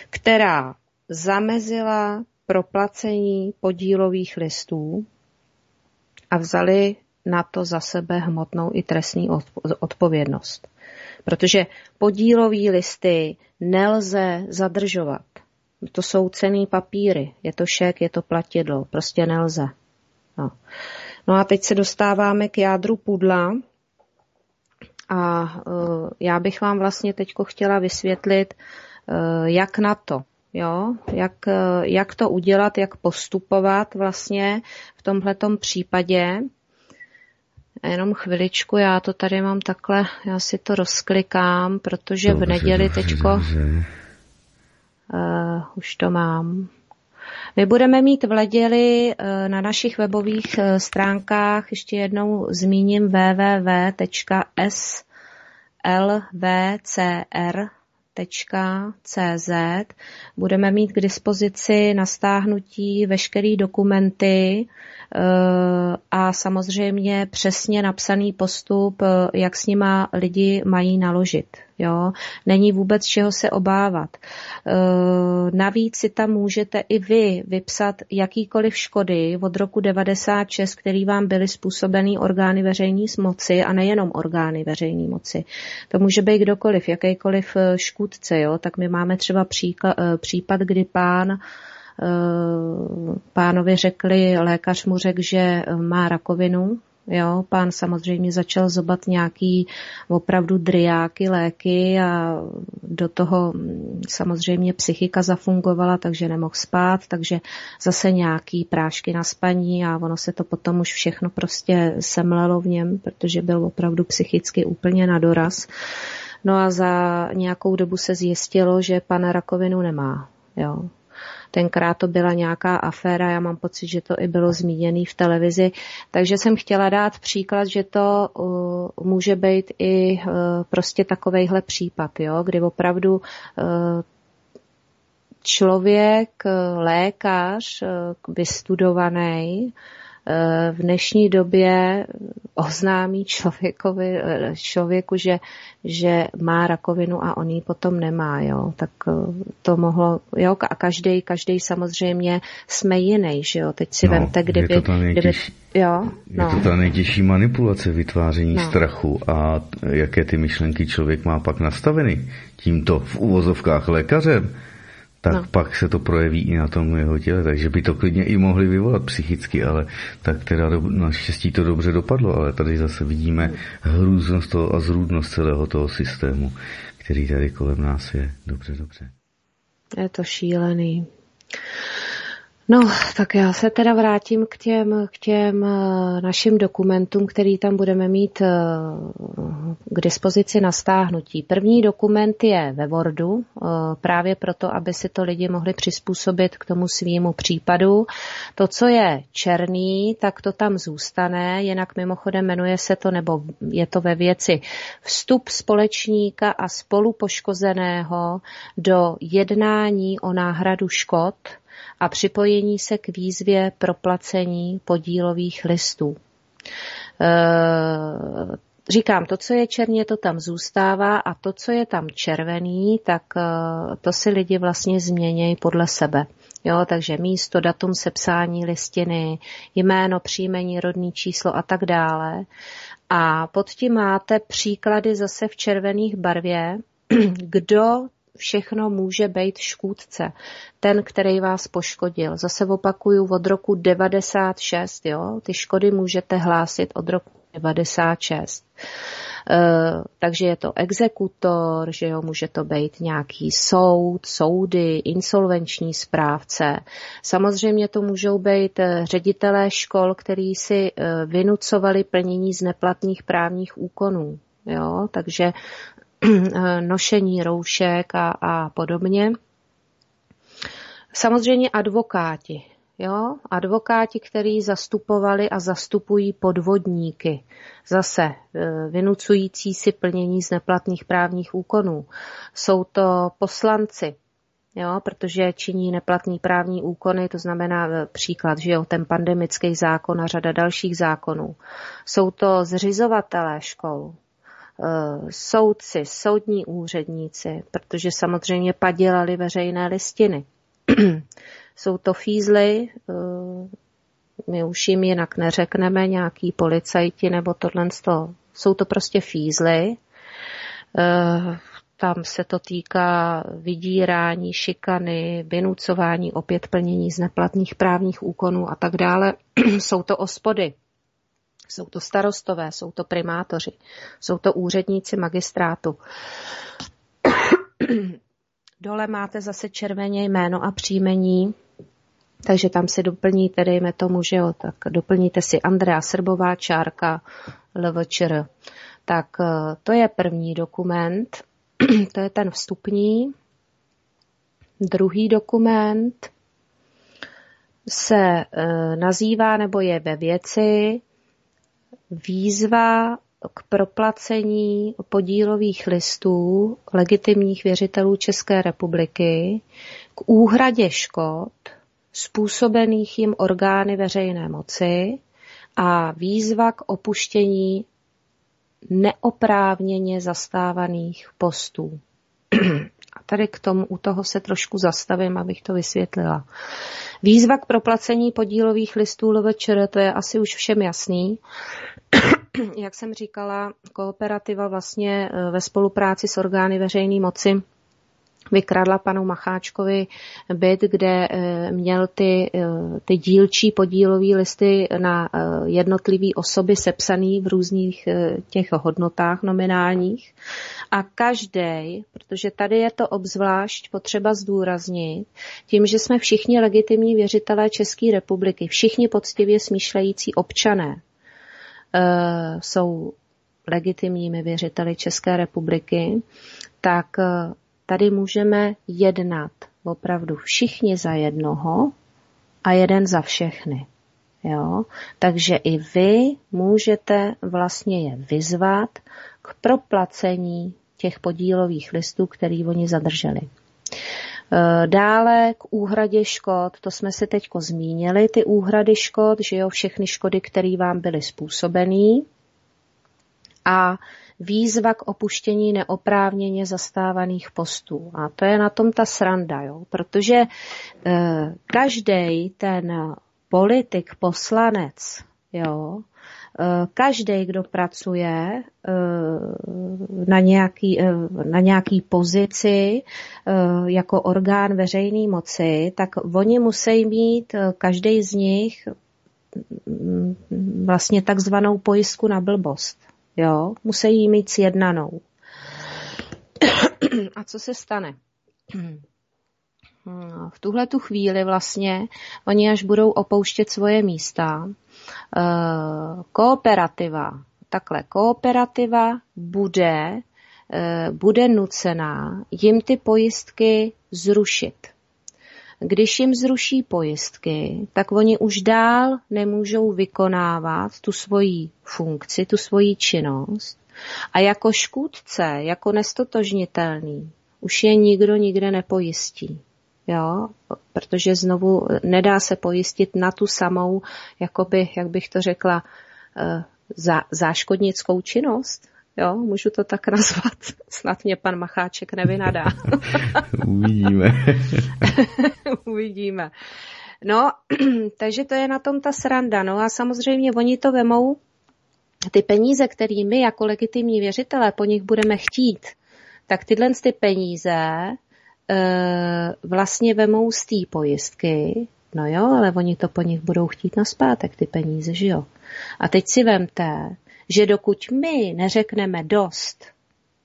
která zamezila proplacení podílových listů a vzali to za sebe hmotnou i trestní odpovědnost. Protože podílový listy nelze zadržovat. To jsou cený papíry, je to šek, je to platidlo, prostě nelze. No. no a teď se dostáváme k jádru pudla a uh, já bych vám vlastně teď chtěla vysvětlit, uh, jak na to, jo, jak, uh, jak to udělat, jak postupovat vlastně v tomhletom případě, Jenom chviličku, já to tady mám takhle, já si to rozklikám, protože dobře, v neděli teďko. Uh, už to mám. My budeme mít v neděli uh, na našich webových uh, stránkách, ještě jednou zmíním www.slvcr cz budeme mít k dispozici na stáhnutí veškeré dokumenty eh, a samozřejmě přesně napsaný postup, eh, jak s nima lidi mají naložit. Jo? Není vůbec čeho se obávat. E, navíc si tam můžete i vy vypsat jakýkoliv škody od roku 96, který vám byly způsobeny orgány veřejné moci a nejenom orgány veřejné moci. To může být kdokoliv, jakýkoliv e, škůdce. Jo? Tak my máme třeba příklad, e, případ, kdy pán pánovi řekli, lékař mu řekl, že má rakovinu, Jo, pán samozřejmě začal zobat nějaký opravdu driáky, léky a do toho samozřejmě psychika zafungovala, takže nemohl spát, takže zase nějaký prášky na spaní a ono se to potom už všechno prostě semlelo v něm, protože byl opravdu psychicky úplně na doraz. No a za nějakou dobu se zjistilo, že pan rakovinu nemá. Jo. Tenkrát to byla nějaká aféra, já mám pocit, že to i bylo zmíněné v televizi. Takže jsem chtěla dát příklad, že to uh, může být i uh, prostě takovejhle případ, jo, kdy opravdu uh, člověk, lékař, vystudovaný, v dnešní době oznámí člověkovi, člověku, že, že má rakovinu a on ji potom nemá, jo, tak eh, to mohlo, jo, a každý, každý samozřejmě jsme jiný, že jo, teď si no, vemte, kdyby, je to kdyby, jo, no. Je to ta nejtěžší manipulace vytváření no. strachu a jaké ty myšlenky člověk má pak nastaveny tímto v uvozovkách lékařem tak no. pak se to projeví i na tom jeho těle, takže by to klidně i mohli vyvolat psychicky, ale tak teda do, naštěstí to dobře dopadlo, ale tady zase vidíme hrůznost toho a zrůdnost celého toho systému, který tady kolem nás je. Dobře, dobře. Je to šílený. No, tak já se teda vrátím k těm, k těm eh, našim dokumentům, který tam budeme mít eh, k dispozici na stáhnutí. První dokument je ve Wordu, eh, právě proto, aby si to lidi mohli přizpůsobit k tomu svýmu případu. To, co je černý, tak to tam zůstane, jinak mimochodem jmenuje se to, nebo je to ve věci vstup společníka a spolupoškozeného do jednání o náhradu škod, a připojení se k výzvě proplacení podílových listů. E, říkám, to, co je černě, to tam zůstává a to, co je tam červený, tak e, to si lidi vlastně změnějí podle sebe. Jo, takže místo, datum sepsání listiny, jméno, příjmení, rodný číslo a tak dále. A pod tím máte příklady zase v červených barvě, kdo všechno může být škůdce. Ten, který vás poškodil. Zase opakuju od roku 96, jo? Ty škody můžete hlásit od roku 96. Uh, e, takže je to exekutor, že jo, může to být nějaký soud, soudy, insolvenční správce. Samozřejmě to můžou být e, ředitelé škol, který si uh, vynucovali plnění z neplatných právních úkonů. Jo, takže nošení roušek a, a podobně. Samozřejmě advokáti. Jo? Advokáti, kteří zastupovali a zastupují podvodníky, zase e, vynucující si plnění z neplatných právních úkonů. Jsou to poslanci, jo, protože činí neplatný právní úkony, to znamená e, příklad, že jo, ten pandemický zákon a řada dalších zákonů. Jsou to zřizovatelé škol, Eh, soudci, soudní úředníci, protože samozřejmě padělali veřejné listiny. Jsou to fízly, eh, my už jim jinak neřekneme, nějaký policajti nebo tohle. Jsou to prostě fízly. Eh, tam se to týká vydírání, šikany, vynucování, opět plnění z neplatných právních úkonů a tak dále. Jsou to ospody. Jsou to starostové, jsou to primátoři, jsou to úředníci magistrátu. Dole máte zase červeně jméno a příjmení, takže tam si doplníte, dejme tomu, že jo, tak doplníte si Andrea Srbová, čárka, LVČR. Tak eh, to je první dokument, to je ten vstupní. Druhý dokument se e, nazývá nebo je ve věci výzva k proplacení podílových listů legitimních věřitelů České republiky k úhradě škod způsobených jim orgány veřejné moci a výzva k opuštění neoprávněně zastávaných postů. A tady k tomu u toho se trošku zastavím, abych to vysvětlila. Výzva k proplacení podílových listů LVČR, to je asi už všem jasný. Jak jsem říkala, kooperativa vlastně eh, ve spolupráci s orgány veřejné moci vykradla panu Macháčkovi byt, kde eh, měl ty, eh, ty dílčí podílové listy na eh, jednotlivé osoby sepsaný v různých těch hodnotách nominálních. A každý, protože tady je to obzvlášť potřeba zdůraznit, tím, že jsme všichni legitimní věřitelé České republiky, všichni poctivě smýšlející občané, jsou legitimními věřiteli České republiky, tak Tady můžeme jednat opravdu všichni za jednoho a jeden za všechny. Jo? Takže i vy můžete vlastně je vyzvat k proplacení těch podílových listů, který oni zadrželi. E, dále k úhradě škod, to jsme si teď zmínili, ty úhrady škod, že jo, všechny škody, které vám byly způsobený. A výzva k opuštění neoprávněně zastávaných postů. A to je na tom ta sranda, jo? protože e, eh, každý ten politik, poslanec, jo, eh, každý, kdo pracuje eh, na nějaký, na nějaký pozici jako orgán veřejné moci, tak oni musí mít, každý z nich, mm, vlastně takzvanou pojistku na blbost. Jo, musí jí mít sjednanou. A co se stane? V tuhle tu chvíli vlastně oni až budou opouštět svoje místa. Eh, kooperativa, takhle, kooperativa bude, eh, bude nucená jim ty pojistky zrušit. Když jim zruší pojistky, tak oni už dál nemůžou vykonávat tu svoji funkci, tu svoji činnost a jako škůdce, jako nestotožnitelný, už je nikdo nikde nepojistí. Jo, protože znovu nedá se pojistit na tu samou, jakoby, jak bych to řekla, eh, zá, záškodnickou činnost. Jo, můžu to tak nazvat. Snad mě pan Macháček nevynadá. Uvidíme. Uvidíme. No, takže to je na tom ta sranda. No a samozřejmě oni to vemou, ty peníze, které my jako legitimní věřitelé po nich budeme chtít, tak tyhle ty peníze e, vlastně vemou z té pojistky, no jo, ale oni to po nich budou chtít na zpátek, ty peníze, že jo. A teď si vemte, že dokud my neřekneme dost,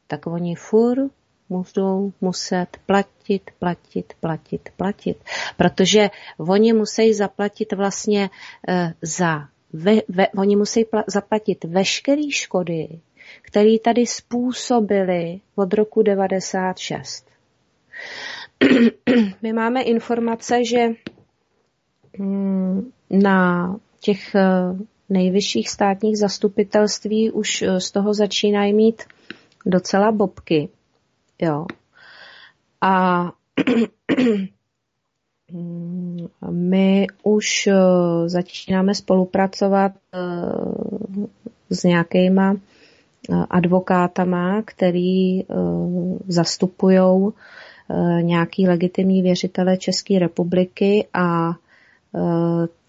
tak oni furt budou muset platit, platit, platit, platit. Protože oni musí zaplatit vlastně e, za, ve, ve, oni musí pla, zaplatit veškeré škody, které tady způsobily od roku 96. My máme informace, že mm, na těch e, nejvyšších státních zastupitelství už eh, z toho začínají mít docela bobky. Jo. A my už eh, začínáme spolupracovat eh, s nějakýma advokátama, který zastupují nějaký legitimní věřitele České republiky a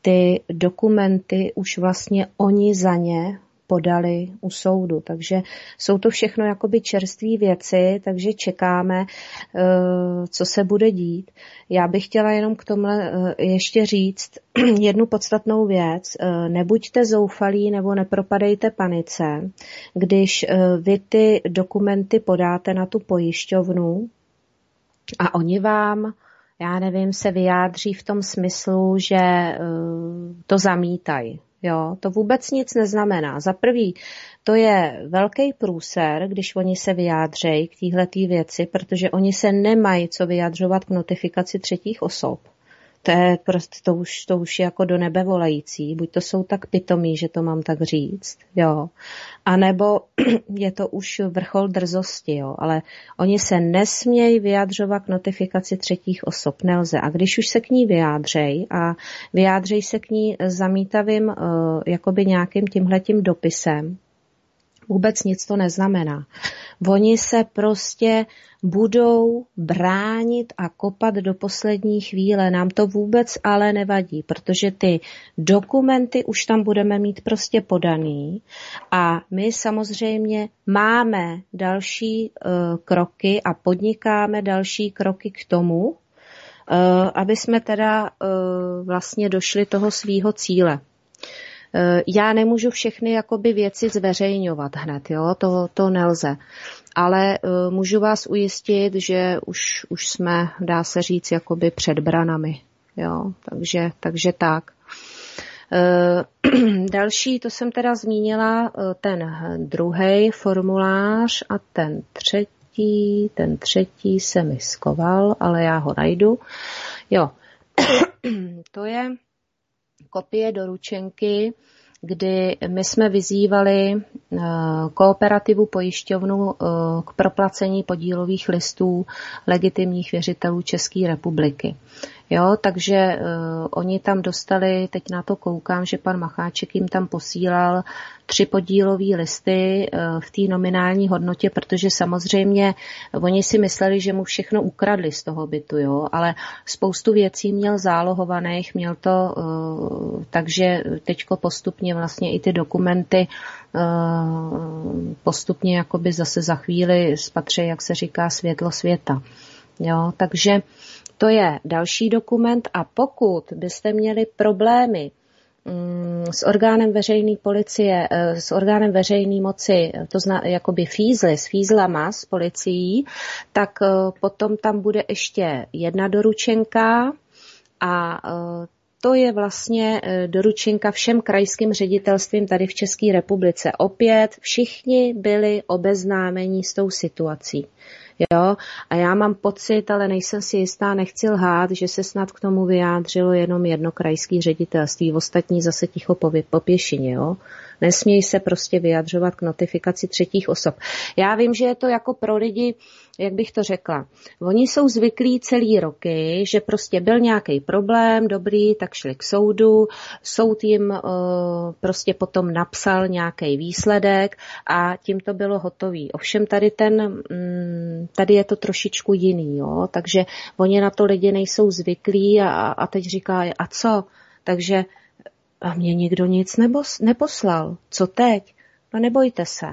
ty dokumenty už vlastně oni za ně podali u soudu. Takže jsou to všechno jakoby čerstvé věci, takže čekáme, eh, co se bude dít. Já bych chtěla jenom k tomu eh, ještě říct jednu podstatnou věc. Eh, nebuďte zoufalí nebo nepropadejte panice, když vy ty dokumenty podáte na tu pojišťovnu a oni vám já nevím, se vyjádří v tom smyslu, že eh, to zamítají. Jo, to vůbec nic neznamená. Za prvý, to je velký průser, když oni se vyjádřejí k téhle věci, protože oni se nemají co vyjadřovat k notifikaci třetích osob. To je prostě, to už, to už je jako do nebe volající. Buď to jsou tak pitomí, že to mám tak říct, jo. A nebo je to už vrchol drzosti, jo. Ale oni se nesmějí vyjadřovat k notifikaci třetích osob. Nelze. A když už se k ní vyjádřej a vyjádřej se k ní zamítavým, uh, jakoby nějakým tímhletím dopisem, vůbec nic to neznamená. Oni se prostě budou bránit a kopat do poslední chvíle. Nám to vůbec ale nevadí, protože ty dokumenty už tam budeme mít prostě podaný a my samozřejmě máme další uh, kroky a podnikáme další kroky k tomu, uh, aby jsme teda uh, vlastně došli toho svýho cíle. Eh, já nemůžu všechny jakoby věci zveřejňovat hned, jo? To, to nelze. Ale eh, můžu vás ujistit, že už, už jsme, dá se říct, jakoby před branami. Jo? Takže, takže tak. Eh, další, to jsem teda zmínila, ten druhý formulář a ten třetí, ten třetí se mi skoval, ale já ho najdu. Jo, to je kopie doručenky, kdy my jsme vyzývali eh, kooperativu pojišťovnu eh, k proplacení podílových listů legitimních věřitelů České republiky. Jo, takže uh, oni tam dostali, teď na to koukám, že pan Macháček jim tam posílal tři podílové listy uh, v té nominální hodnotě, protože samozřejmě oni si mysleli, že mu všechno ukradli z toho bytu, jo, ale spoustu věcí měl zálohovaných, měl to, uh, takže teďko postupně vlastně i ty dokumenty postupně jakoby zase za chvíli spatří, jak se říká, světlo světa. Jo, takže to je další dokument a pokud byste měli problémy mm, s orgánem veřejné policie, eh, s orgánem veřejné moci, to zná jakoby fízly, s fízlama, s policií, tak eh, potom tam bude ještě jedna doručenka a eh, to je vlastně doručenka všem krajským ředitelstvím tady v České republice. Opět všichni byli obeznámeni s tou situací. Jo? A já mám pocit, ale nejsem si jistá, nechci lhát, že se snad k tomu vyjádřilo jenom jedno krajské ředitelství, ostatní zase ticho po, po pěšině. Jo? Nesmějí se prostě vyjadřovat k notifikaci třetích osob. Já vím, že je to jako pro lidi, jak bych to řekla, oni jsou zvyklí celý roky, že prostě byl nějaký problém, dobrý, tak šli k soudu, soud jim uh, prostě potom napsal nějaký výsledek a tím to bylo hotový. Ovšem tady ten, um, tady je to trošičku jiný, jo? takže oni na to lidi nejsou zvyklí a, a teď říká, a co? Takže a mě nikdo nic nebos, neposlal. Co teď? No nebojte se.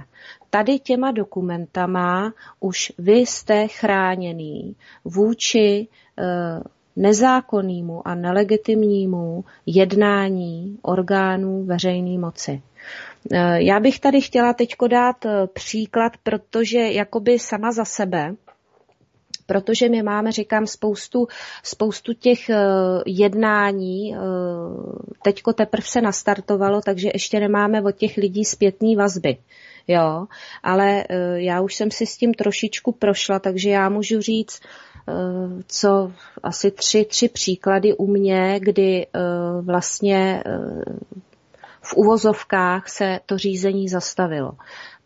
Tady těma dokumentama už vy jste chráněný vůči e, nezákonnému a nelegitimnímu jednání orgánů veřejné moci. E, já bych tady chtěla teď dát eh, příklad, protože jakoby sama za sebe protože my máme, říkám, spoustu, spoustu těch eh, jednání, eh, teďko teprve se nastartovalo, takže ještě nemáme od těch lidí zpětný vazby. Jo, ale eh, já už jsem si s tím trošičku prošla, takže já můžu říct, co asi tři, tři příklady u mě, kdy vlastně v uvozovkách se to řízení zastavilo.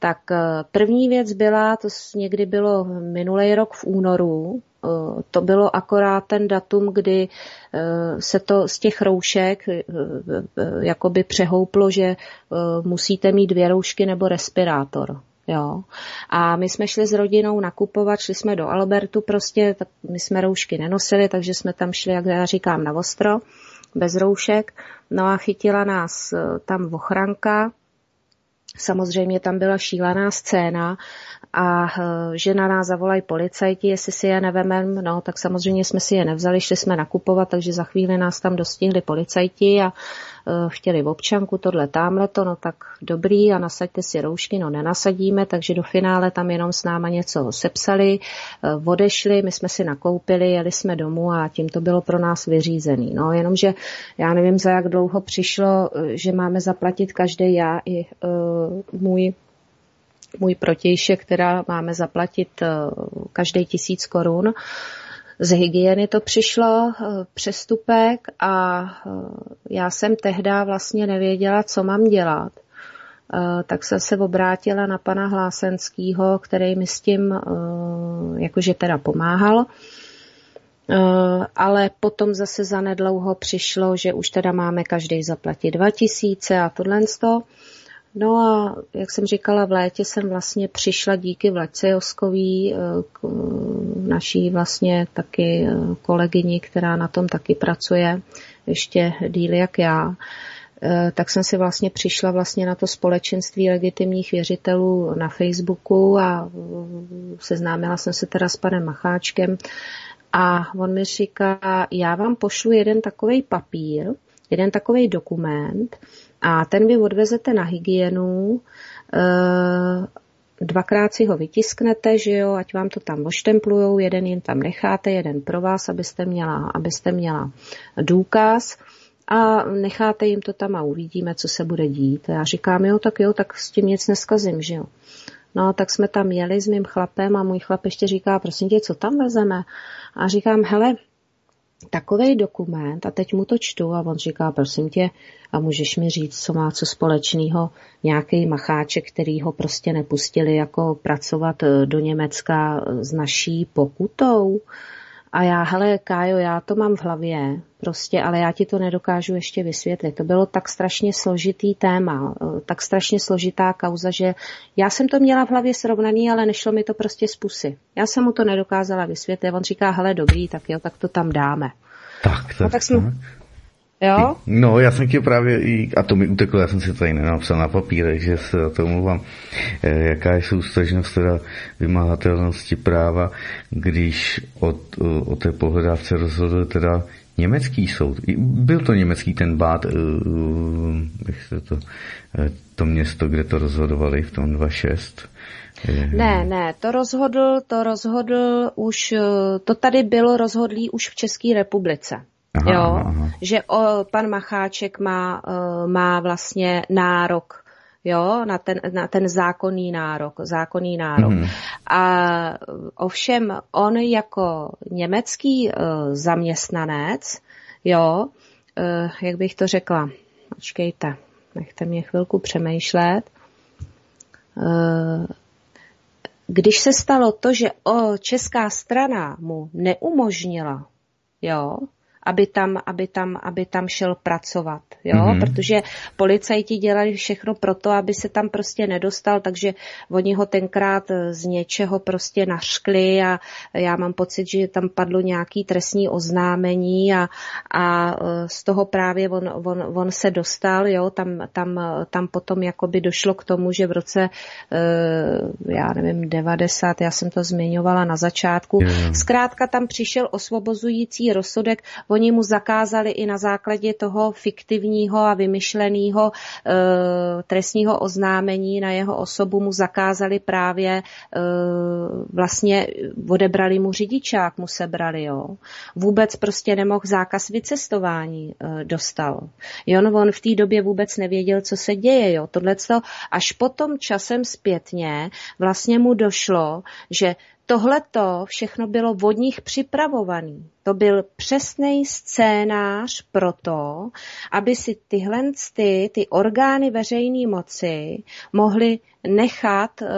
Tak eh, první věc byla, to někdy bylo minulý rok v únoru, eh, to bylo akorát ten datum, kdy eh, se to z těch roušek jakoby přehouplo, že musíte mít dvě roušky nebo respirátor. Jo. A my jsme šli s rodinou nakupovat, šli jsme do Albertu prostě, tak my jsme roušky nenosili, takže jsme tam šli, jak já říkám, na ostro, bez roušek. No a chytila nás tam ochranka, Samozřejmě tam byla šílená scéna a eh, že na nás zavolají policajti, jestli si je nevemem, no tak samozřejmě jsme si je nevzali, šli jsme nakupovat, takže za chvíli nás tam dostihli policajti a Eh, chtěli v občanku, tohle tamhle to, no tak dobrý a nasaďte si roušky, no nenasadíme, takže do finále tam jenom s náma něco sepsali, eh, odešli, my jsme si nakoupili, jeli jsme domů a tím to bylo pro nás vyřízený. No jenomže já nevím, za jak dlouho přišlo, že máme zaplatit každý já i uh, můj můj protějšek, která máme zaplatit každý tisíc korun z hygieny to přišlo, přestupek a já jsem tehdy vlastně nevěděla, co mám dělat. Tak jsem se obrátila na pana Hlásenského, který mi s tím jakože teda pomáhal. Eh, ale potom zase zanedlouho přišlo, že už teda máme každý zaplatit 2000 a tohle to. No a jak jsem říkala, v létě jsem vlastně přišla díky Vlaďce Joskový, eh, k naší vlastně taky eh, kolegyni, která na tom taky pracuje, ještě díl jak já, tak jsem si vlastně přišla vlastně na to společenství legitimních věřitelů na Facebooku a seznámila jsem se teda s panem Macháčkem, a on mi říká, já vám pošlu jeden takový papír, jeden takový dokument a ten vy odvezete na hygienu, eh, dvakrát si ho vytisknete, že jo, ať vám to tam oštemplujou, jeden jen tam necháte, jeden pro vás, abyste měla, abyste měla důkaz a necháte jim to tam a uvidíme, co se bude dít. A já říkám, jo, tak jo, tak s tím nic neskazím, že jo. No, tak jsme tam jeli s mým chlapem a můj chlap ještě říká, prosím tě, co tam vezeme? A říkám, hele, takový dokument a teď mu to čtu a on říká, prosím tě, a můžeš mi říct, co má co společného, nějaký macháček, který ho prostě nepustili jako pracovat do Německa s naší pokutou. A já, hele, Kájo, já to mám v hlavě, prostě, ale já ti to nedokážu ještě vysvětlit. To bylo tak strašně složitý téma, tak strašně složitá kauza, že já jsem to měla v hlavě srovnaný, ale nešlo mi to prostě z pusy. Já jsem mu to nedokázala vysvětlit. On říká, hele, dobrý, tak jo, tak to tam dáme. Tak, tak, no, tak jsme, Jo? No, já jsem chtěl právě, i, a to mi uteklo, já jsem si tady nenapsal na papírech, že se to mluvám, eh, jaká je soustažnost teda vymahatelnosti práva, když o, o, o té pohledávce rozhodl teda německý soud. Byl to německý ten bát, jak se to, to město, kde to rozhodovali v tom 2.6. Ne, ne, to rozhodl, to rozhodl už, to tady bylo rozhodlý už v České republice. Aha, jo, aha. že o, pan Macháček má, uh, má vlastně nárok jo, na ten, na ten zákonný nárok, zákonný nárok. Mm. A ovšem on jako německý uh, zaměstnanec, jo, uh, jak bych to řekla, počkejte, nechte mě chvilku přemýšlet, uh, když se stalo to, že o česká strana mu neumožnila, jo, aby tam, aby tam, aby tam šel pracovat, jo, mm-hmm. protože policajti dělali všechno pro to, aby se tam prostě nedostal, takže oni ho tenkrát eh, z něčeho prostě naškli a já mám pocit, že tam padlo nějaký trestní oznámení a, a eh, z toho právě on, on, on se dostal, jo, tam, tam, tam potom jakoby došlo k tomu, že v roce, eh, já nevím, 90, já jsem to zmiňovala na začátku, zkrátka tam přišel osvobozující rozsudek, Oni mu zakázali i na základě toho fiktivního a vymyšleného e, trestního oznámení na jeho osobu mu zakázali právě e, vlastně odebrali mu řidičák, mu sebrali, jo. Vůbec prostě nemohl zákaz vycestování e, dostal. Jo, on v té době vůbec nevěděl, co se děje, jo. Tohle až potom časem zpětně vlastně mu došlo, že Tohleto všechno bylo od nich připravovaný. To byl přesný scénář pro to, aby si tyhle ty, ty orgány veřejné moci mohly nechat uh,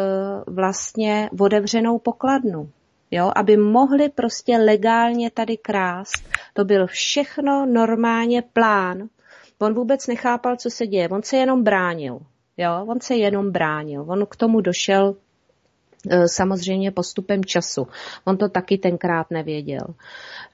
vlastně otevřenou pokladnu. Jo, aby mohli prostě legálně tady krást. To byl všechno normálně plán. On vůbec nechápal, co se děje. On se jenom bránil. Jo, on se jenom bránil. On k tomu došel samozřejmě postupem času. On to taky tenkrát nevěděl.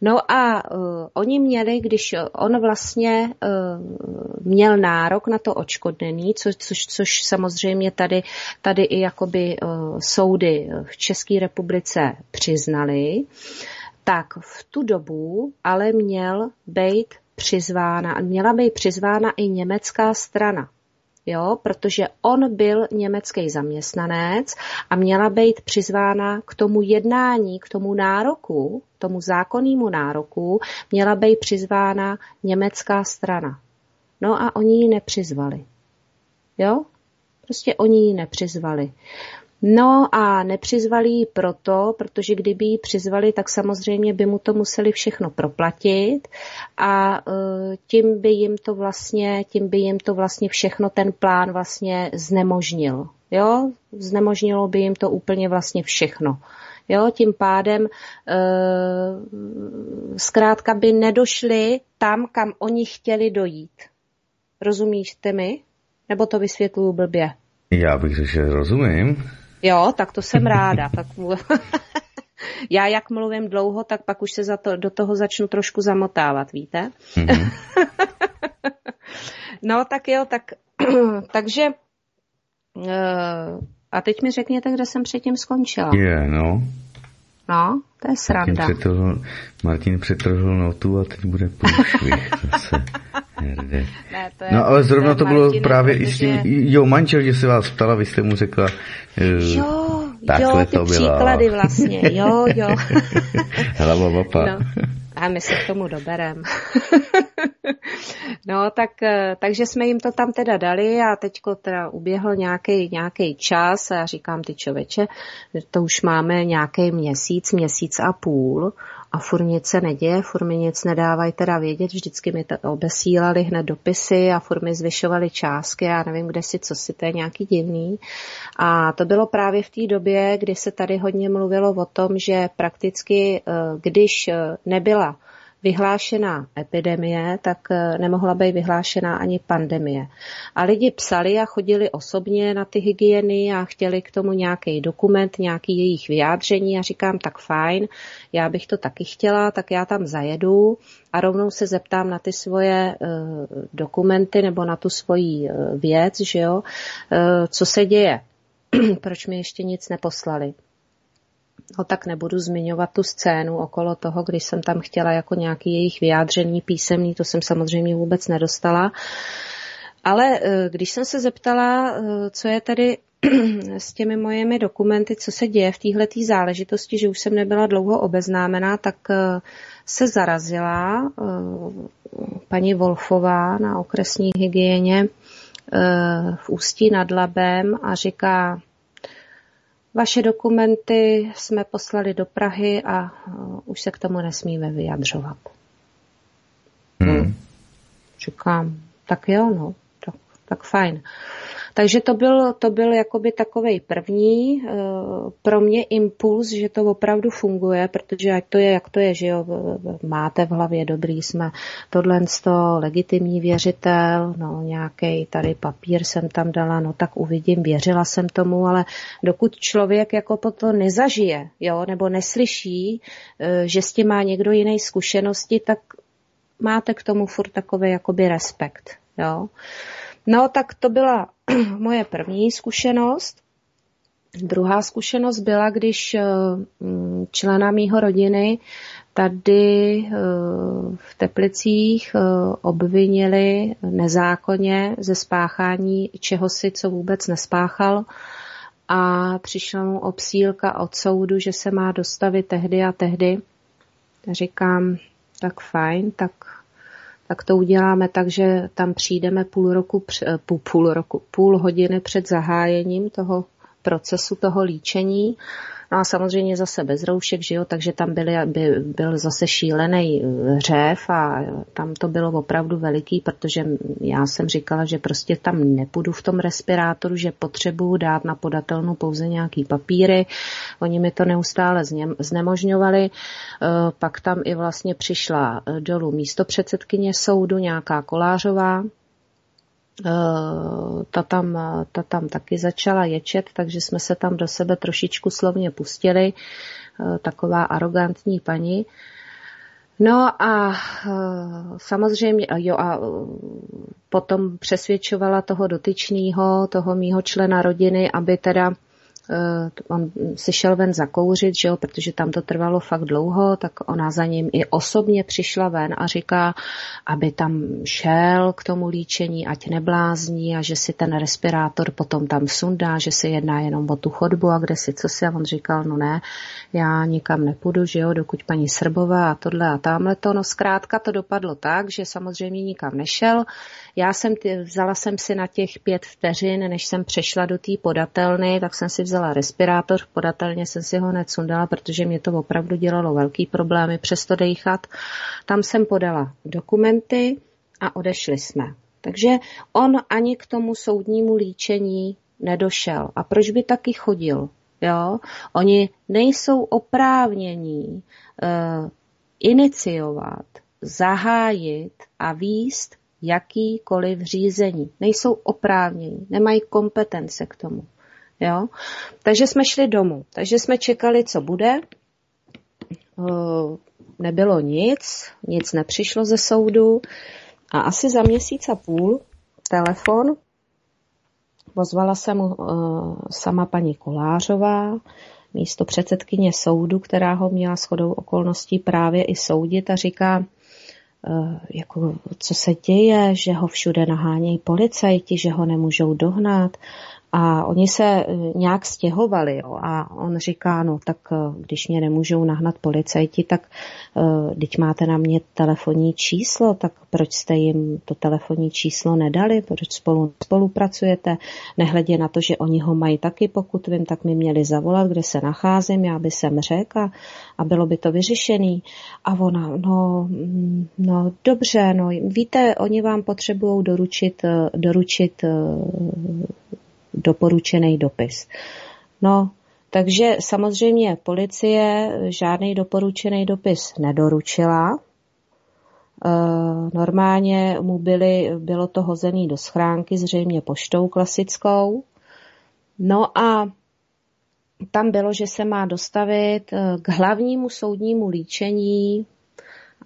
No a uh, oni měli, když on vlastně uh, měl nárok na to očkodnění, což, což, což samozřejmě tady, tady i jakoby uh, soudy v České republice přiznali, tak v tu dobu ale měl být přizvána, měla být přizvána i německá strana jo, protože on byl německý zaměstnanec a měla být přizvána k tomu jednání, k tomu nároku, tomu zákonnému nároku, měla být přizvána německá strana. No a oni ji nepřizvali. Jo? Prostě oni ji nepřizvali. No a nepřizvali ji proto, protože kdyby ji přizvali, tak samozřejmě by mu to museli všechno proplatit a e, tím by jim to vlastně, tím by jim to vlastně všechno ten plán vlastně znemožnil. Jo, znemožnilo by jim to úplně vlastně všechno. Jo, tím pádem e, zkrátka by nedošli tam, kam oni chtěli dojít. Rozumíte mi? Nebo to vysvětluju blbě? Já bych řekl, že rozumím. Jo, tak to jsem ráda. tak... Já jak mluvím dlouho, tak pak už se za to, do toho začnu trošku zamotávat, víte? Mm-hmm. no tak jo, tak takže uh, a teď mi řekněte, kde jsem předtím skončila. Je, yeah, no. No, to je sranda. Martin přetrhl, Martin přetrhl notu a teď bude průšvih zase. Ne, to je, no ale zrovna to, to bylo Martin, právě protože... i s tím, jo, manžel, že se vás ptala, vy jste mu řekla, jo, jo, ty to příklady vlastně, jo, jo. Hlava vapa. No. A my se k tomu doberem. no, tak, takže jsme jim to tam teda dali a teďko teda uběhl nějaký nějaký čas a já říkám, ty čověče, to už máme nějaký měsíc, měsíc a půl a furt nic se neděje, furt mi nic nedávají teda vědět, vždycky mi to obesílali hned dopisy a furt mi zvyšovali částky, já nevím, kde si, co si, to je nějaký divný. A to bylo právě v té době, kdy se tady hodně mluvilo o tom, že prakticky, eh, když eh, nebyla vyhlášená epidemie, tak eh, nemohla být vyhlášená ani pandemie. A lidi psali a chodili osobně na ty hygieny a chtěli k tomu nějaký dokument, nějaký jejich vyjádření. A říkám, tak fajn, já bych to taky chtěla, tak já tam zajedu a rovnou se zeptám na ty svoje uh, dokumenty nebo na tu svoji uh, věc, že jo, co se děje, proč mi ještě nic neposlali no tak nebudu zmiňovat tu scénu okolo toho, když jsem tam chtěla jako nějaký jejich vyjádření písemný, to jsem samozřejmě vůbec nedostala. Ale eh, když jsem se zeptala, eh, co je tedy s těmi mojimi dokumenty, co se děje v této záležitosti, že už jsem nebyla dlouho obeznámená, tak eh, se zarazila paní Wolfová na okresní hygieně v Ústí nad Labem a říká, vaše dokumenty jsme poslali do Prahy a uh, už se k tomu nesmíme vyjadřovat. Hmm. Říkám, tak jo, no, tak, tak fajn. Takže to byl, to byl jakoby takový první eh, pro mě impuls, že to opravdu funguje, protože ať to je, jak to je, že jo, máte v hlavě dobrý, jsme tohle to legitimní věřitel, no nějaký tady papír jsem tam dala, no tak uvidím, věřila jsem tomu, ale dokud člověk jako po to nezažije, jo, nebo neslyší, eh, že s tím má někdo jiný zkušenosti, tak máte k tomu furt takový jakoby respekt, jo. No tak to byla moje první zkušenost. Druhá zkušenost byla, když eh, mm, člena mýho rodiny tady eh, v Teplicích eh, obvinili nezákonně ze spáchání čehosi, co vůbec nespáchal a přišla mu obsílka od soudu, že se má dostavit tehdy a tehdy. Říkám, tak fajn, tak tak to uděláme tak, že tam přijdeme půl roku, půl, půl roku, půl hodiny před zahájením toho procesu, toho líčení No a samozřejmě zase bez roušek, že jo, takže tam byly, by, byl zase šílený eh, řev a tam to bylo opravdu veliký, protože já jsem říkala, že prostě tam nepůjdu v tom respirátoru, že potřebuju dát na podatelnu pouze nějaký papíry. Oni mi to neustále znemožňovali. Eh, pak tam i vlastně přišla eh, dolů místo předsedkyně soudu, nějaká Kolářová, ta tam, ta tam taky začala ječet, takže jsme se tam do sebe trošičku slovně pustili. Eh, taková arrogantní paní. No a eh, samozřejmě, jo a potom přesvědčovala toho dotyčného, toho mýho člena rodiny, aby teda Eh, on si šel ven zakouřit, že jo, protože tam to trvalo fakt dlouho, tak ona za ním i osobně přišla ven a říká, aby tam šel k tomu líčení, ať neblázní a že si ten respirátor potom tam sundá, že se jedná jenom o tu chodbu a kde si co si. A on říkal, no ne, já nikam nepůjdu, že jo, dokud paní Srbová a tohle a tamhle to, no zkrátka to dopadlo tak, že samozřejmě nikam nešel, já jsem, vzala jsem si na těch pět vteřin, než jsem přešla do té podatelny, tak jsem si vzala vzala respirátor, podatelně jsem si ho hned sundala, protože mě to opravdu dělalo velký problémy, přesto dejchat. Tam jsem podala dokumenty a odešli jsme. Takže on ani k tomu soudnímu líčení nedošel. A proč by taky chodil? Jo? Oni nejsou oprávnění uh, iniciovat, zahájit a výst jakýkoliv řízení. Nejsou oprávnění, nemají kompetence k tomu. Jo? Takže jsme šli domů. Takže jsme čekali, co bude. Nebylo nic, nic nepřišlo ze soudu. A asi za měsíc a půl telefon Pozvala se mu sama paní Kolářová, místo předsedkyně soudu, která ho měla shodou okolností právě i soudit a říká, jako, co se děje, že ho všude nahánějí policajti, že ho nemůžou dohnat a oni se e, nějak stěhovali jo, a on říká, no tak e, když mě nemůžou nahnat policajti, tak teď máte na mě telefonní číslo, tak proč jste jim to telefonní číslo nedali, proč spolu spolupracujete, nehledě na to, že oni ho mají taky, pokud vím, tak mi měli zavolat, kde se nacházím, já by jsem řekl a, a bylo by to vyřešený. A ona, no, mm, no dobře, no víte, oni vám potřebují doručit, doručit doporučený dopis. No, takže samozřejmě policie žádný doporučený dopis nedoručila. E, normálně mu byly, bylo to hozený do schránky, zřejmě poštou klasickou. No a tam bylo, že se má dostavit e, k hlavnímu soudnímu líčení.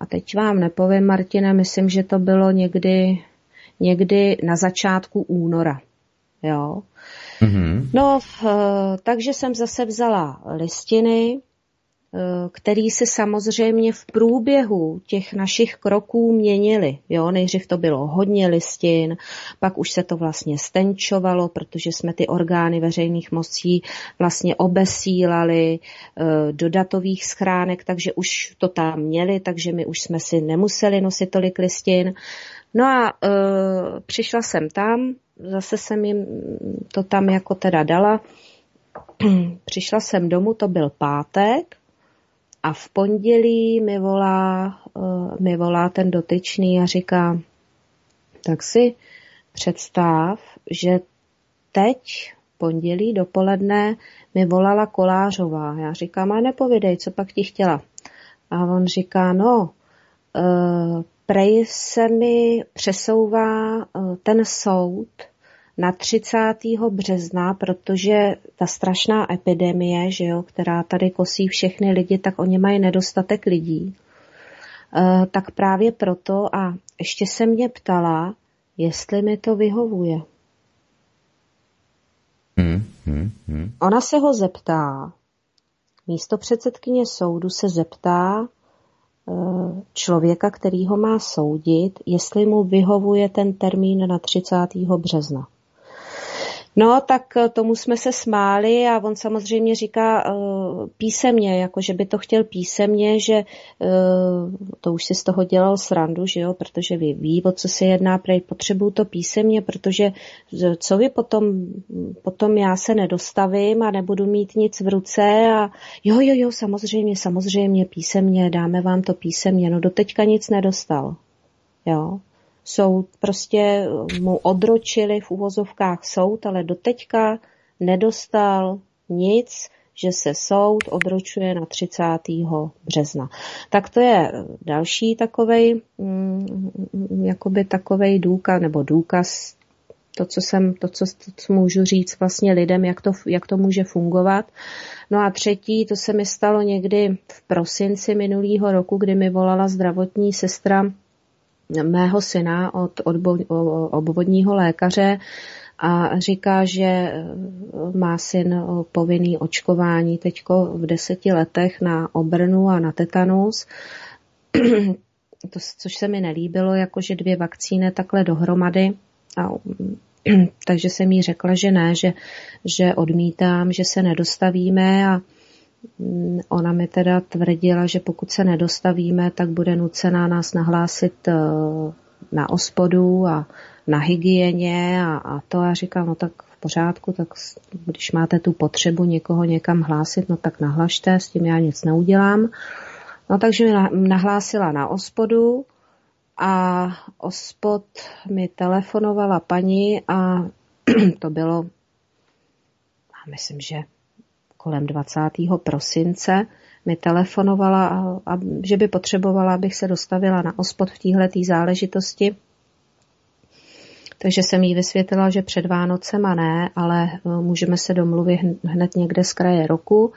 A teď vám nepovím, Martina, myslím, že to bylo někdy, někdy na začátku února. Jo. Mm-hmm. No, takže jsem zase vzala listiny, eh, který se samozřejmě v průběhu těch našich kroků měnily. Jo, nejdřív to bylo hodně listin, pak už se to vlastně stenčovalo, protože jsme ty orgány veřejných mocí vlastně obesílali eh, do datových schránek, takže už to tam měli, takže my už jsme si nemuseli nosit tolik listin. No a e, přišla jsem tam, zase jsem jim to tam jako teda dala. Přišla jsem domů, to byl pátek a v pondělí mi volá, uh, mi volá ten dotyčný a říká, tak si představ, že teď pondělí dopoledne mi volala Kolářová. Já říkám, a nepovědej, co pak ti chtěla. A on říká, no, uh, prej se mi přesouvá uh, ten soud na 30. března, protože ta strašná epidemie, že jo, která tady kosí všechny lidi, tak oni mají nedostatek lidí. E, tak právě proto a ještě se mě ptala, jestli mi to vyhovuje. Hmm, hmm, hmm. Ona se ho zeptá, místo předsedkyně soudu se zeptá e, člověka, který ho má soudit, jestli mu vyhovuje ten termín na 30. března. No, tak eh, tomu jsme se smáli a on samozřejmě říká uh, písemně, jako že by to chtěl písemně, že uh, to už si z toho dělal srandu, že jo, protože ví, ví o co se jedná, prej potřebuju to písemně, protože co vy potom, potom já se nedostavím a nebudu mít nic v ruce a jo, jo, jo, samozřejmě, samozřejmě, písemně, dáme vám to písemně, no doteďka nic nedostal, jo soud prostě mu odročili v uvozovkách soud, ale doteďka nedostal nic, že se soud odročuje na 30. března. Tak to je další takovej, mm, jakoby takovej důkaz, nebo důkaz, to, co jsem, to, co, to, co můžu říct vlastně lidem, jak to, jak to může fungovat. No a třetí, to se mi stalo někdy v prosinci minulého roku, kdy mi volala zdravotní sestra mého syna od obvodního lékaře a říká, že má syn povinný očkování teďko v deseti letech na obrnu a na tetanus. To, což se mi nelíbilo, jakože dvě vakcíny takhle dohromady. A, takže jsem jí řekla, že ne, že, že odmítám, že se nedostavíme a ona mi teda tvrdila, že pokud se nedostavíme, tak bude nucená nás nahlásit eh, na ospodu a na hygieně a, a to. A říkám, no tak v pořádku, tak když máte tu potřebu někoho někam hlásit, no tak nahlašte, s tím já nic neudělám. No takže mi nahlásila na ospodu a ospod mi telefonovala paní a to bylo, myslím, že kolem 20. prosince mi telefonovala, a, a, že by potřebovala, abych se dostavila na ospod v této záležitosti. Takže jsem jí vysvětlila, že před Vánocem a ne, ale e, můžeme se domluvit hned někde z kraje roku.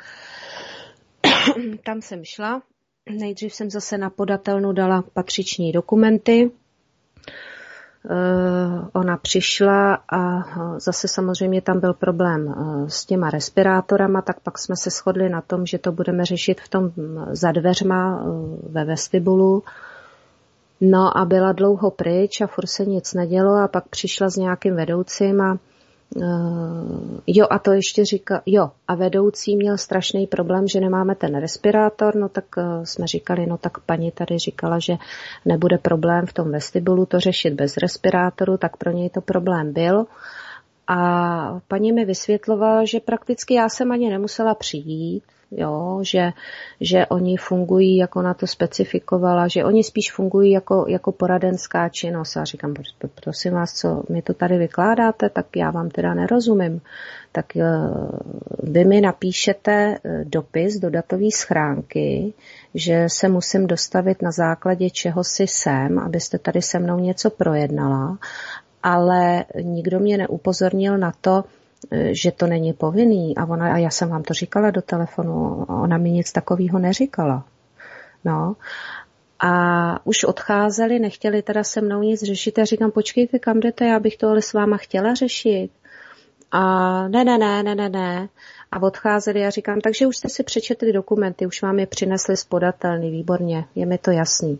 Tam jsem šla. Nejdřív jsem zase na podatelnu dala patřiční dokumenty, ona přišla a eh, zase samozřejmě tam byl problém eh, s těma respirátorama, tak pak jsme se shodli na tom, že to budeme řešit v tom mm, za dveřma ve vestibulu. No a byla dlouho pryč a furt se nic nedělo a pak přišla s nějakým vedoucím a jo, a to ještě říká, jo, a vedoucí měl strašný problém, že nemáme ten respirátor, no tak uh, jsme říkali, no tak paní tady říkala, že nebude problém v tom vestibulu to řešit bez respirátoru, tak pro něj to problém byl. A paní mi vysvětlovala, že prakticky já jsem ani nemusela přijít, jo, že, že oni fungují, jako na to specifikovala, že oni spíš fungují jako, jako poradenská činnost. A říkám, prosím vás, co mi to tady vykládáte, tak já vám teda nerozumím. Tak eh, vy mi napíšete eh, dopis do datové schránky, že se musím dostavit na základě čeho si jsem, abyste tady se mnou něco projednala, ale nikdo mě neupozornil na to, že to není povinný a, ona, a já jsem vám to říkala do telefonu, ona mi nic takového neříkala. No. A už odcházeli, nechtěli teda se mnou nic řešit. Já říkám, počkejte, kam jdete, já bych to ale s váma chtěla řešit. A ne, ne, ne, ne, ne, ne. A odcházeli, já říkám, takže už jste si přečetli dokumenty, už vám je přinesli spodatelný, výborně, je mi to jasný.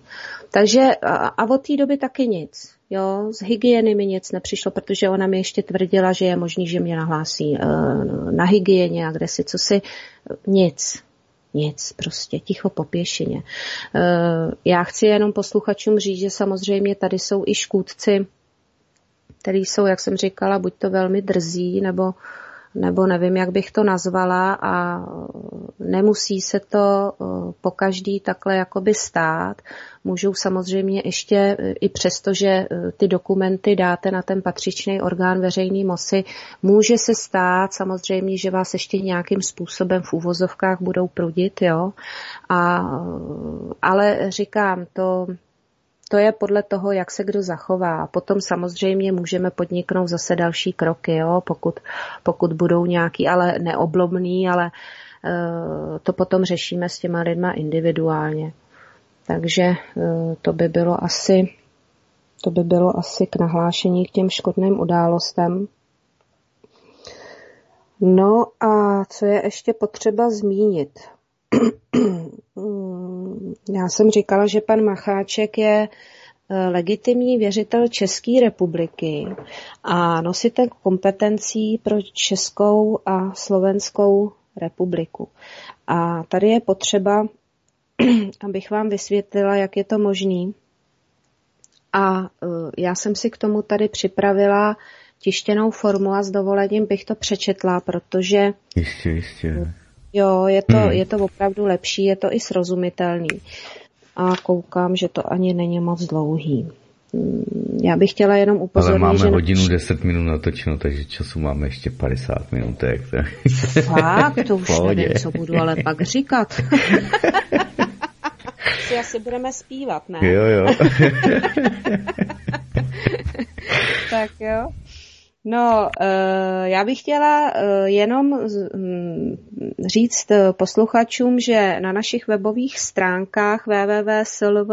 Takže a, a od té doby taky nic. Jo, z hygieny mi nic nepřišlo, protože ona mi ještě tvrdila, že je možný, že mě nahlásí e, na hygieně a kde si, co si, nic. Nic, prostě ticho po pěšině. E, já chci jenom posluchačům říct, že samozřejmě tady jsou i škůdci, který jsou, jak jsem říkala, buď to velmi drzí, nebo nebo nevím, jak bych to nazvala a nemusí se to eh, po každý takhle jakoby stát. Můžou samozřejmě ještě, eh, i přesto, že eh, ty dokumenty dáte na ten patřičný orgán veřejný moci, může se stát samozřejmě, že vás ještě nějakým způsobem v úvozovkách budou prudit, jo. A, ale říkám, to to je podle toho, jak se kdo zachová. Potom samozřejmě můžeme podniknout zase další kroky, jo, pokud, pokud budou nějaký, ale neoblomný, ale uh, to potom řešíme s těma lidma individuálně. Takže uh, to by bylo asi to by bylo asi k nahlášení k těm škodným událostem. No a co je ještě potřeba zmínit? Já jsem říkala, že pan Macháček je eh, legitimní věřitel České republiky a nositel kompetencí pro Českou a Slovenskou republiku. A tady je potřeba, abych vám vysvětlila, jak je to možný. A eh, já jsem si k tomu tady připravila tištěnou formu a s dovolením bych to přečetla, protože jistě, jistě. Jo, je to, hmm. je to opravdu lepší, je to i srozumitelný. A koukám, že to ani není moc dlouhý. Hmm, já bych chtěla jenom upozornit, Ale máme že hodinu 10 minut natočeno, takže času máme ještě 50 minutek. Tak... Fakt, to už nevím, co budu ale pak říkat. si asi budeme zpívat, ne? Jo, jo. tak jo. No, eh, já bych chtěla eh, jenom hm, říct posluchačům, že na našich webových stránkách www.slvcr.cz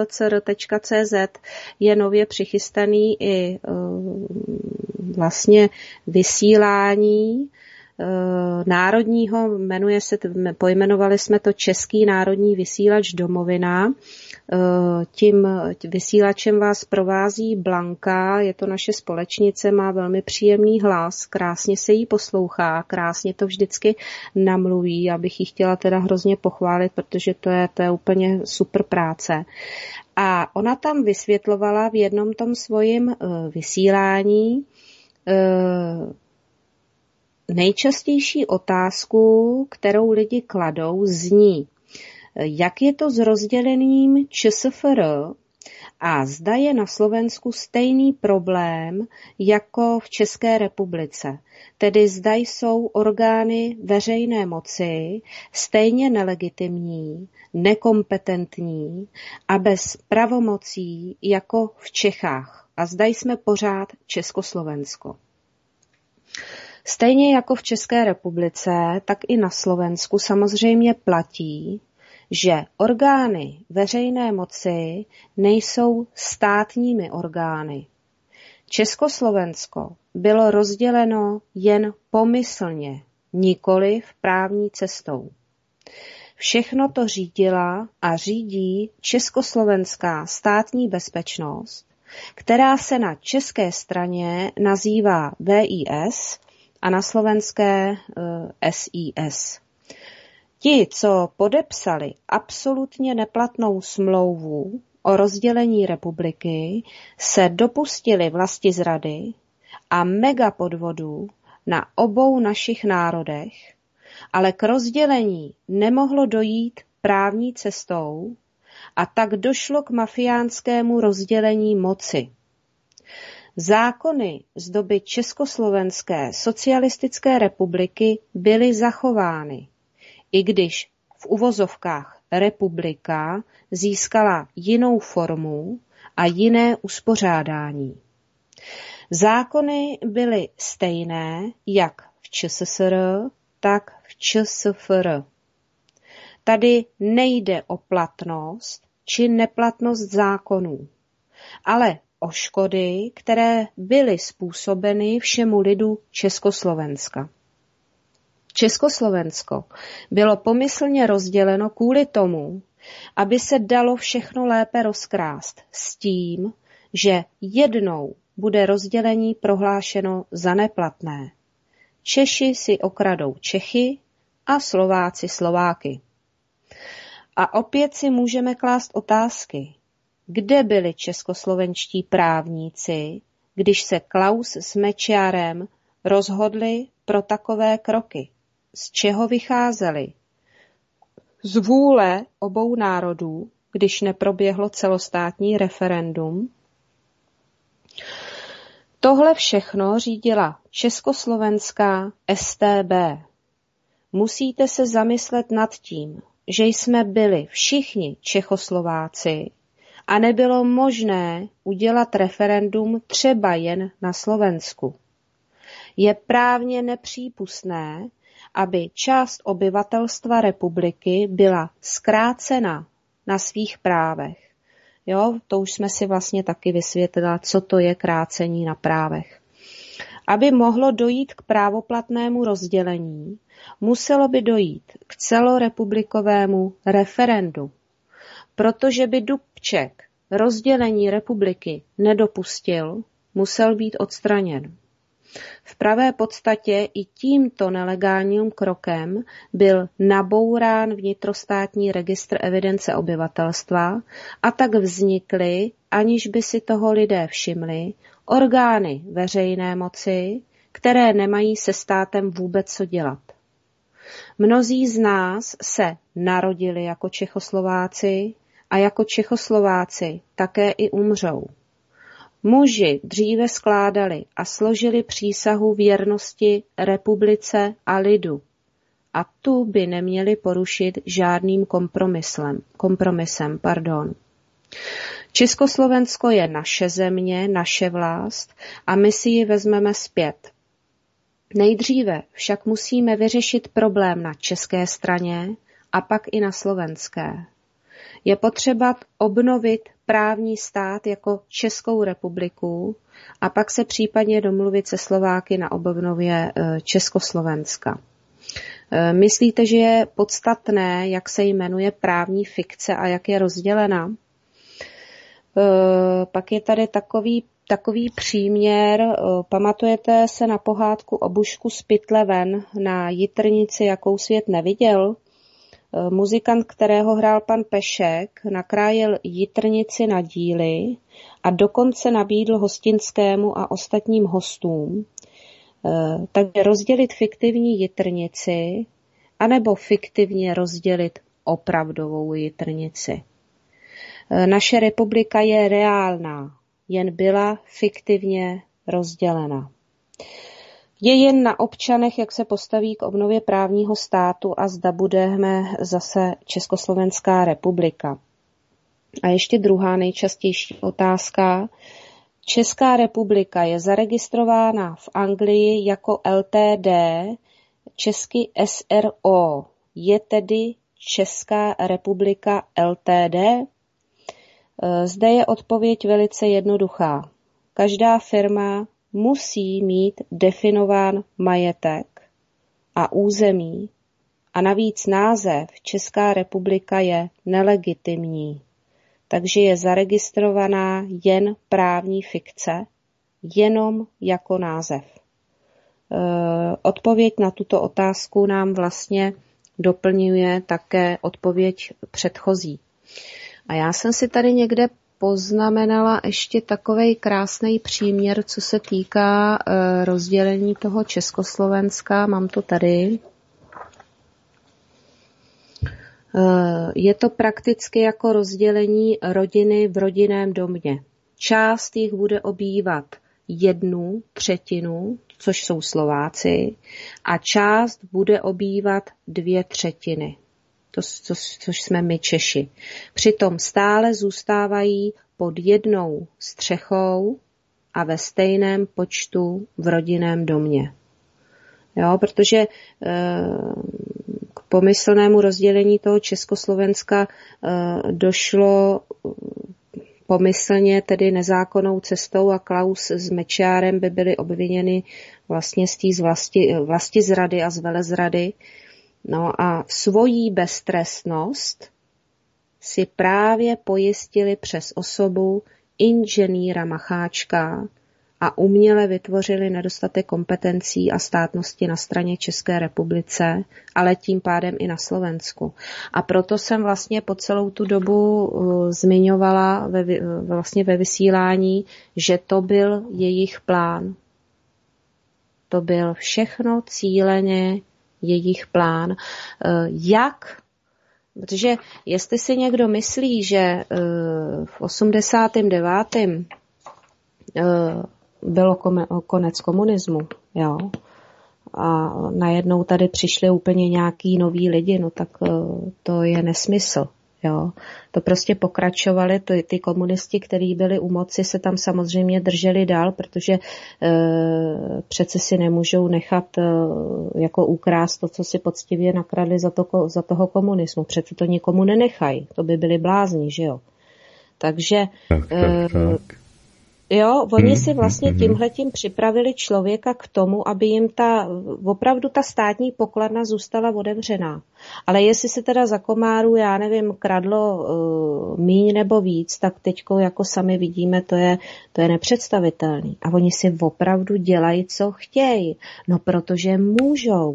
je nově přichystaný i eh, vlastně vysílání národního, jmenuje se, pojmenovali jsme to Český národní vysílač domovina. Eh, tím vysílačem vás provází Blanka, je to naše společnice, má velmi příjemný hlas, krásně se jí poslouchá, krásně to vždycky namluví, abych ji chtěla teda hrozně pochválit, protože to je, to je úplně super práce. A ona tam vysvětlovala v jednom tom svojím eh, vysílání, eh, nejčastější otázku, kterou lidi kladou, zní, jak je to s rozdělením ČSFR a zda je na Slovensku stejný problém jako v České republice, tedy zda jsou orgány veřejné moci stejně nelegitimní, nekompetentní a bez pravomocí jako v Čechách. A zda jsme pořád Československo. Stejně jako v České republice, tak i na Slovensku samozřejmě platí, že orgány veřejné moci nejsou státními orgány. Československo bylo rozděleno jen pomyslně, nikoli v právní cestou. Všechno to řídila a řídí československá státní bezpečnost, která se na české straně nazývá VIS a na slovenské SIS. Ti, co podepsali absolutně neplatnou smlouvu o rozdělení republiky, se dopustili vlasti zrady a mega podvodů na obou našich národech, ale k rozdělení nemohlo dojít právní cestou a tak došlo k mafiánskému rozdělení moci. Zákony z doby Československé socialistické republiky byly zachovány i když v uvozovkách republika získala jinou formu a jiné uspořádání. Zákony byly stejné jak v ČSSR, tak v ČSFR. Tady nejde o platnost či neplatnost zákonů, ale o škody, které byly způsobeny všemu lidu Československa. Československo bylo pomyslně rozděleno kvůli tomu, aby se dalo všechno lépe rozkrást s tím, že jednou bude rozdělení prohlášeno za neplatné. Češi si okradou Čechy a Slováci Slováky. A opět si můžeme klást otázky. Kde byli českoslovenští právníci, když se Klaus s Mečiarem rozhodli pro takové kroky? Z čeho vycházeli. Z vůle obou národů, když neproběhlo celostátní referendum. Tohle všechno řídila československá STB. Musíte se zamyslet nad tím, že jsme byli všichni Čechoslováci a nebylo možné udělat referendum třeba jen na Slovensku. Je právně nepřípustné, aby část obyvatelstva republiky byla zkrácena na svých právech. Jo, to už jsme si vlastně taky vysvětlila, co to je krácení na právech. Aby mohlo dojít k právoplatnému rozdělení, muselo by dojít k celorepublikovému referendu. Protože by Dubček rozdělení republiky nedopustil, musel být odstraněn. V pravé podstatě i tímto nelegálním krokem byl nabourán vnitrostátní registr evidence obyvatelstva a tak vznikly, aniž by si toho lidé všimli, orgány veřejné moci, které nemají se státem vůbec co dělat. Mnozí z nás se narodili jako Čechoslováci a jako Čechoslováci také i umřou. Muži dříve skládali a složili přísahu věrnosti republice a lidu a tu by neměli porušit žádným kompromisem. kompromisem pardon. Československo je naše země, naše vlast a my si ji vezmeme zpět. Nejdříve však musíme vyřešit problém na české straně a pak i na slovenské. Je potřeba obnovit právní stát jako Českou republiku a pak se případně domluvit se Slováky na obnově e, Československa. E, myslíte, že je podstatné, jak se jmenuje právní fikce a jak je rozdělena? E, pak je tady takový, takový příměr, pamatujete se na pohádku o Bušku z pytle ven na jitrnici, jakou svět neviděl? Eh, muzikant, kterého hrál pan Pešek, nakrájel jitrnici na díly a dokonce nabídl hostinskému a ostatním hostům, Takže rozdělit fiktivní jitrnici, anebo fiktivně rozdělit opravdovou jitrnici. Naše republika je reálná, jen byla fiktivně rozdělena. Je jen na občanech, jak se postaví k obnově právního státu a zda budeme zase Československá republika. A ještě druhá nejčastější otázka. Česká republika je zaregistrována v Anglii jako LTD, česky SRO. Je tedy Česká republika LTD? Zde je odpověď velice jednoduchá. Každá firma musí mít definován majetek a území a navíc název Česká republika je nelegitimní, takže je zaregistrovaná jen právní fikce, jenom jako název. E, odpověď na tuto otázku nám vlastně doplňuje také odpověď předchozí. A já jsem si tady někde poznamenala ještě takový krásný příměr, co se týká e, rozdělení toho Československa. Mám to tady. E, je to prakticky jako rozdělení rodiny v rodinném domě. Část jich bude obývat jednu třetinu, což jsou Slováci, a část bude obývat dvě třetiny to, to, což jsme my Češi. Přitom stále zůstávají pod jednou střechou a ve stejném počtu v rodinném domě. Jo, protože e, k pomyslnému rozdělení toho Československa e, došlo pomyslně tedy nezákonnou cestou a Klaus s Mečiárem by byli obviněni vlastně z té vlasti, vlasti zrady a z velezrady, No a svojí beztrestnost si právě pojistili přes osobu inženýra Macháčka a uměle vytvořili nedostatek kompetencí a státnosti na straně České republice, ale tím pádem i na Slovensku. A proto jsem vlastně po celou tu dobu uh, zmiňovala ve, vlastně ve vysílání, že to byl jejich plán. To byl všechno cíleně jejich plán. Eh, jak Protože jestli si někdo myslí, že eh, v 89. Eh, bylo konec komunismu, jo, a najednou tady přišli úplně nějaký noví lidi, no tak to je nesmysl. Jo. To prostě pokračovali, to, ty komunisti, kteří byli u moci, se tam samozřejmě drželi dál, protože e, přece si nemůžou nechat e, jako ukrást to, co si poctivě nakradli za, to, za toho komunismu. Přece to nikomu nenechají, to by byli blázni, že jo. Takže tak, tak, e, tak. Jo, oni hmm, si vlastně hmm, hmm. tímhletím připravili člověka k tomu, aby jim ta, opravdu ta státní pokladna zůstala otevřená. Ale jestli se teda za komáru, já nevím, kradlo uh, míň nebo víc, tak teďko jako sami vidíme, to je, to je nepředstavitelný. A oni si opravdu dělají, co chtějí. No protože můžou.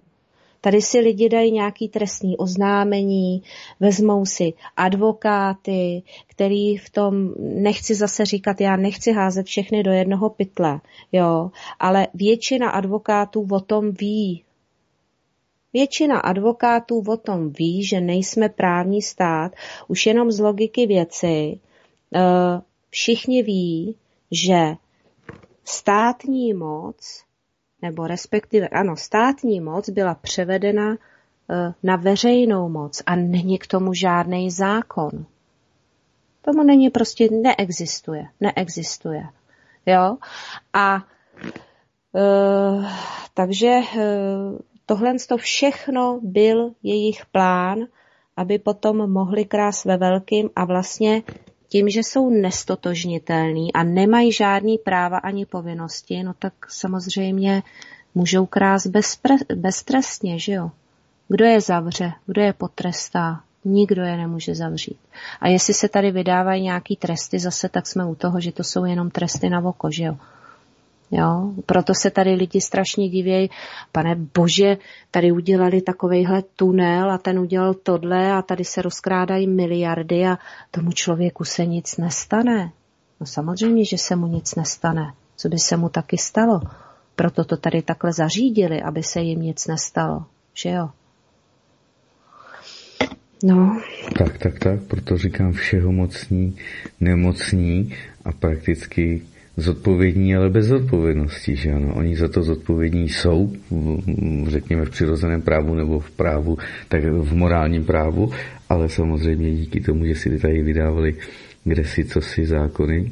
Tady si lidi dají nějaký trestní oznámení, vezmou si advokáty, který v tom, nechci zase říkat, já nechci házet všechny do jednoho pytle, jo, ale většina advokátů o tom ví. Většina advokátů o tom ví, že nejsme právní stát, už jenom z logiky věci. Eh, všichni ví, že státní moc nebo respektive ano, státní moc byla převedena eh, na veřejnou moc a není k tomu žádný zákon. Tomu není prostě, neexistuje, neexistuje. Jo? A e, takže e, tohle to všechno byl jejich plán, aby potom mohli krás ve velkým a vlastně tím, že jsou nestotožnitelní a nemají žádný práva ani povinnosti, no tak samozřejmě můžou krást beztrestně, že jo? Kdo je zavře, kdo je potrestá, nikdo je nemůže zavřít. A jestli se tady vydávají nějaký tresty zase, tak jsme u toho, že to jsou jenom tresty na oko, že jo? Jo? Proto se tady lidi strašně divějí, pane bože, tady udělali takovejhle tunel a ten udělal tohle a tady se rozkrádají miliardy a tomu člověku se nic nestane. No samozřejmě, že se mu nic nestane. Co by se mu taky stalo? Proto to tady takhle zařídili, aby se jim nic nestalo. Že jo? No. Tak, tak, tak, proto říkám všeho mocní, nemocní a prakticky zodpovědní, ale bez zodpovědnosti, že ano. Oni za to zodpovědní jsou, řekněme v přirozeném právu nebo v právu, tak v morálním právu, ale samozřejmě díky tomu, že si tady vydávali kde si co si zákony,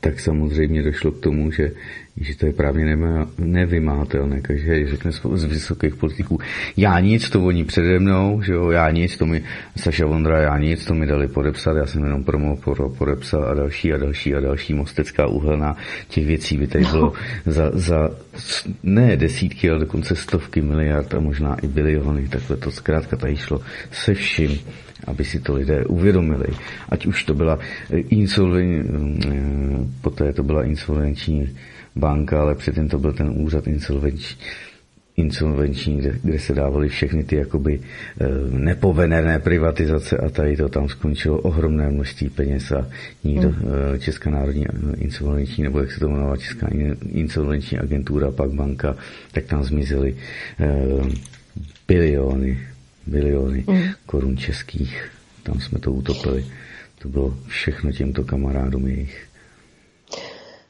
tak samozřejmě došlo k tomu, že, že to je právně nevymáhatelné. Každý řekne z vysokých politiků, já nic, to oni přede mnou, že jo, já nic, to mi, Saša Vondra, já nic, to mi dali podepsat, já jsem jenom promo podepsal a další a další a další mostecká uhelná. Těch věcí by tady bylo no. za, za ne desítky, ale dokonce stovky miliard a možná i biliony. Takhle to zkrátka tady šlo se vším aby si to lidé uvědomili. Ať už to byla insolven, eh, poté to byla insolvenční banka, ale předtím to byl ten úřad insolvenční, insolvenční, kde, kde se dávaly všechny ty jakoby e, nepovedené privatizace a tady to tam skončilo ohromné množství peněz a nikdo, mm. e, Česká národní insolvenční, nebo jak se to jmenovala, Česká insolvenční agentura, pak banka, tak tam zmizely biliony biliony mm. korun českých. Tam jsme to utopili. To bylo všechno těmto kamarádům jejich.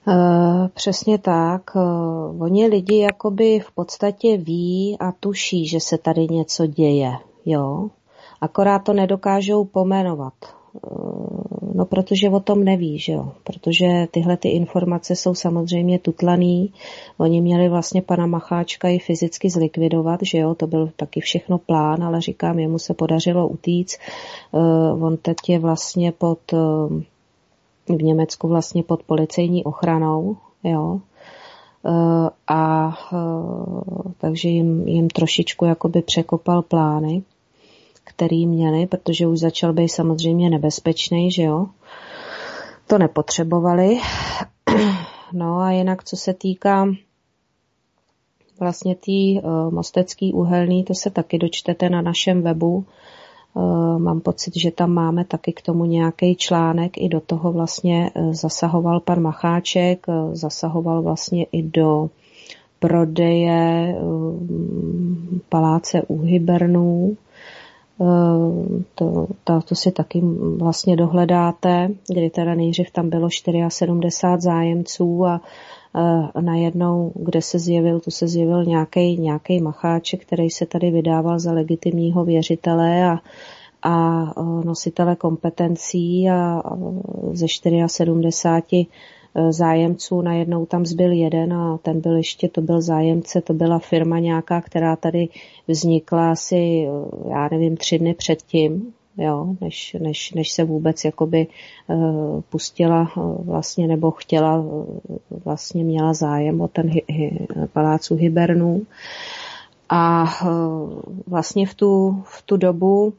Uh, přesně tak. Uh, oni lidi jakoby v podstatě ví a tuší, že se tady něco děje, jo. Akorát to nedokážou pomenovat. Uh, no protože o tom neví, že jo. Protože tyhle ty informace jsou samozřejmě tutlaný. Oni měli vlastně pana Macháčka i fyzicky zlikvidovat, že jo. To byl taky všechno plán, ale říkám, jemu se podařilo utíct. Uh, on teď je vlastně pod uh, v Německu vlastně pod policejní ochranou, jo. A takže jim, jim trošičku jakoby překopal plány který měli, protože už začal být samozřejmě nebezpečný, že jo. To nepotřebovali. No a jinak, co se týká vlastně tý uh, mostecký uhelný, to se taky dočtete na našem webu. Uh, mám pocit, že tam máme taky k tomu nějaký článek. I do toho vlastně uh, zasahoval pan Macháček, uh, zasahoval vlastně i do prodeje paláce u Hybernů Eh, to, to, to si taky vlastně dohledáte, kdy teda nejdřív tam bylo 74 zájemců a a najednou, kde se zjevil, tu se zjevil nějaký macháček, který se tady vydával za legitimního věřitele a, a nositele kompetencí a ze 74 Eh, zájemců, najednou tam zbyl jeden a ten byl ještě, to byl zájemce, to byla firma nějaká, která tady vznikla asi, eh, já nevím, tři dny předtím, jo, než, než, než se vůbec jakoby uh, pustila uh, vlastně nebo chtěla, uh, vlastně měla zájem o ten hy, hy, palácu Hybernů. A vlastně v tu, v tu dobu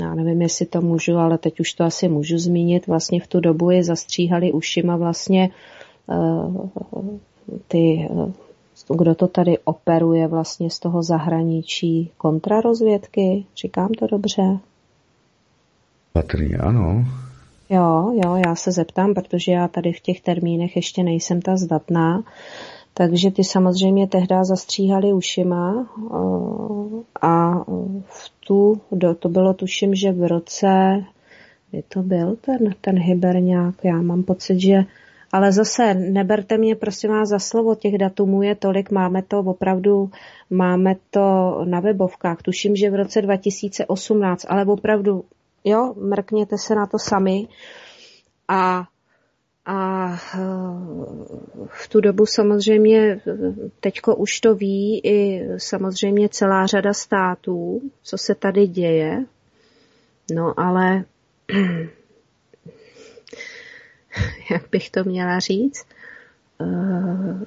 já nevím, jestli to můžu, ale teď už to asi můžu zmínit, vlastně v tu dobu je zastříhali ušima vlastně uh, ty, uh, kdo to tady operuje vlastně z toho zahraničí kontrarozvědky, říkám to dobře? Patrně ano. Jo, jo, já se zeptám, protože já tady v těch termínech ještě nejsem ta zdatná. Takže ty samozřejmě tehdy zastříhali ušima eh, a v tu, to bylo tuším, že v roce, kdy to byl ten, ten hyberňák, já mám pocit, že ale zase neberte mě prosím vás za slovo, těch datumů je tolik, máme to opravdu, máme to na webovkách, tuším, že v roce 2018, ale opravdu, jo, mrkněte se na to sami. A a eh, v tu dobu samozřejmě teďko už to ví i samozřejmě celá řada států, co se tady děje. No ale jak bych to měla říct, eh,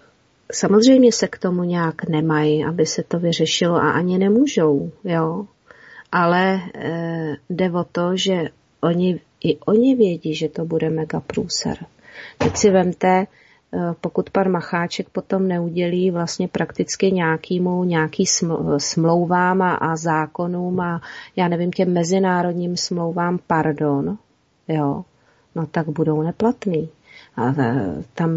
samozřejmě se k tomu nějak nemají, aby se to vyřešilo a ani nemůžou, jo. Ale eh, jde o to, že oni, i oni vědí, že to bude mega průser. Teď si vemte, eh, pokud pan Macháček potom neudělí vlastně prakticky nějakýmu, nějaký smlouvám a, a zákonům a já nevím, těm mezinárodním smlouvám pardon, jo, no tak budou neplatný. A, tam,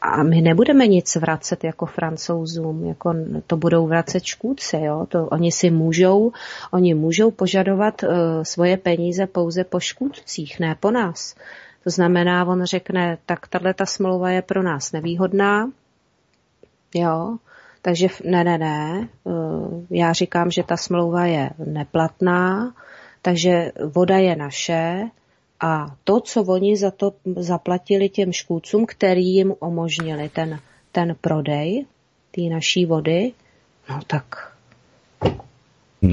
a my nebudeme nic vracet jako francouzům, jako to budou vracet škůdci, jo? To, oni si můžou, oni můžou požadovat uh, svoje peníze pouze po škůdcích, ne po nás. To znamená, on řekne, tak tahle ta smlouva je pro nás nevýhodná, jo, takže ne, ne, ne, uh, já říkám, že ta smlouva je neplatná, takže voda je naše, a to, co oni za to zaplatili těm škůdcům, který jim umožnili ten, ten prodej té naší vody, no tak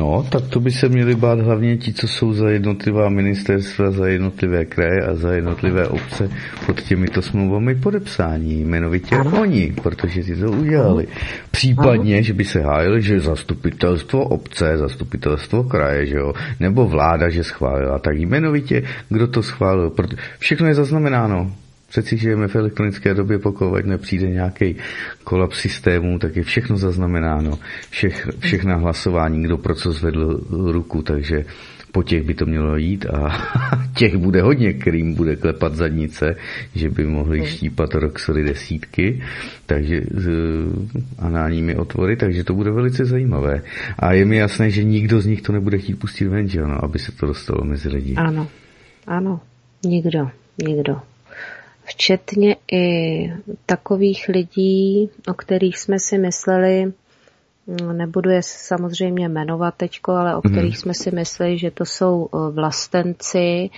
No, tak to by se měli bát hlavně ti, co jsou za jednotlivá ministerstva, za jednotlivé kraje a za jednotlivé obce pod těmito smlouvami podepsání. Jmenovitě ano. oni, protože ti to udělali. Případně, ano. že by se hájili, že zastupitelstvo obce, zastupitelstvo kraje, že jo, nebo vláda, že schválila. Tak jmenovitě, kdo to schválil. Všechno je zaznamenáno. Přeci žijeme v elektronické době, pokud nepřijde nějaký kolaps systému, tak je všechno zaznamenáno, všech, všechna hlasování, kdo pro co zvedl ruku, takže po těch by to mělo jít a těch bude hodně, kterým bude klepat zadnice, že by mohli hmm. štípat roxory desítky, takže análními otvory, takže to bude velice zajímavé. A je mi jasné, že nikdo z nich to nebude chtít pustit ven, že ano, aby se to dostalo mezi lidi. Ano, ano, nikdo, nikdo včetně i takových lidí, o kterých jsme si mysleli, nebudu je samozřejmě jmenovat teďko, ale o mhm. kterých jsme si mysleli, že to jsou e, vlastenci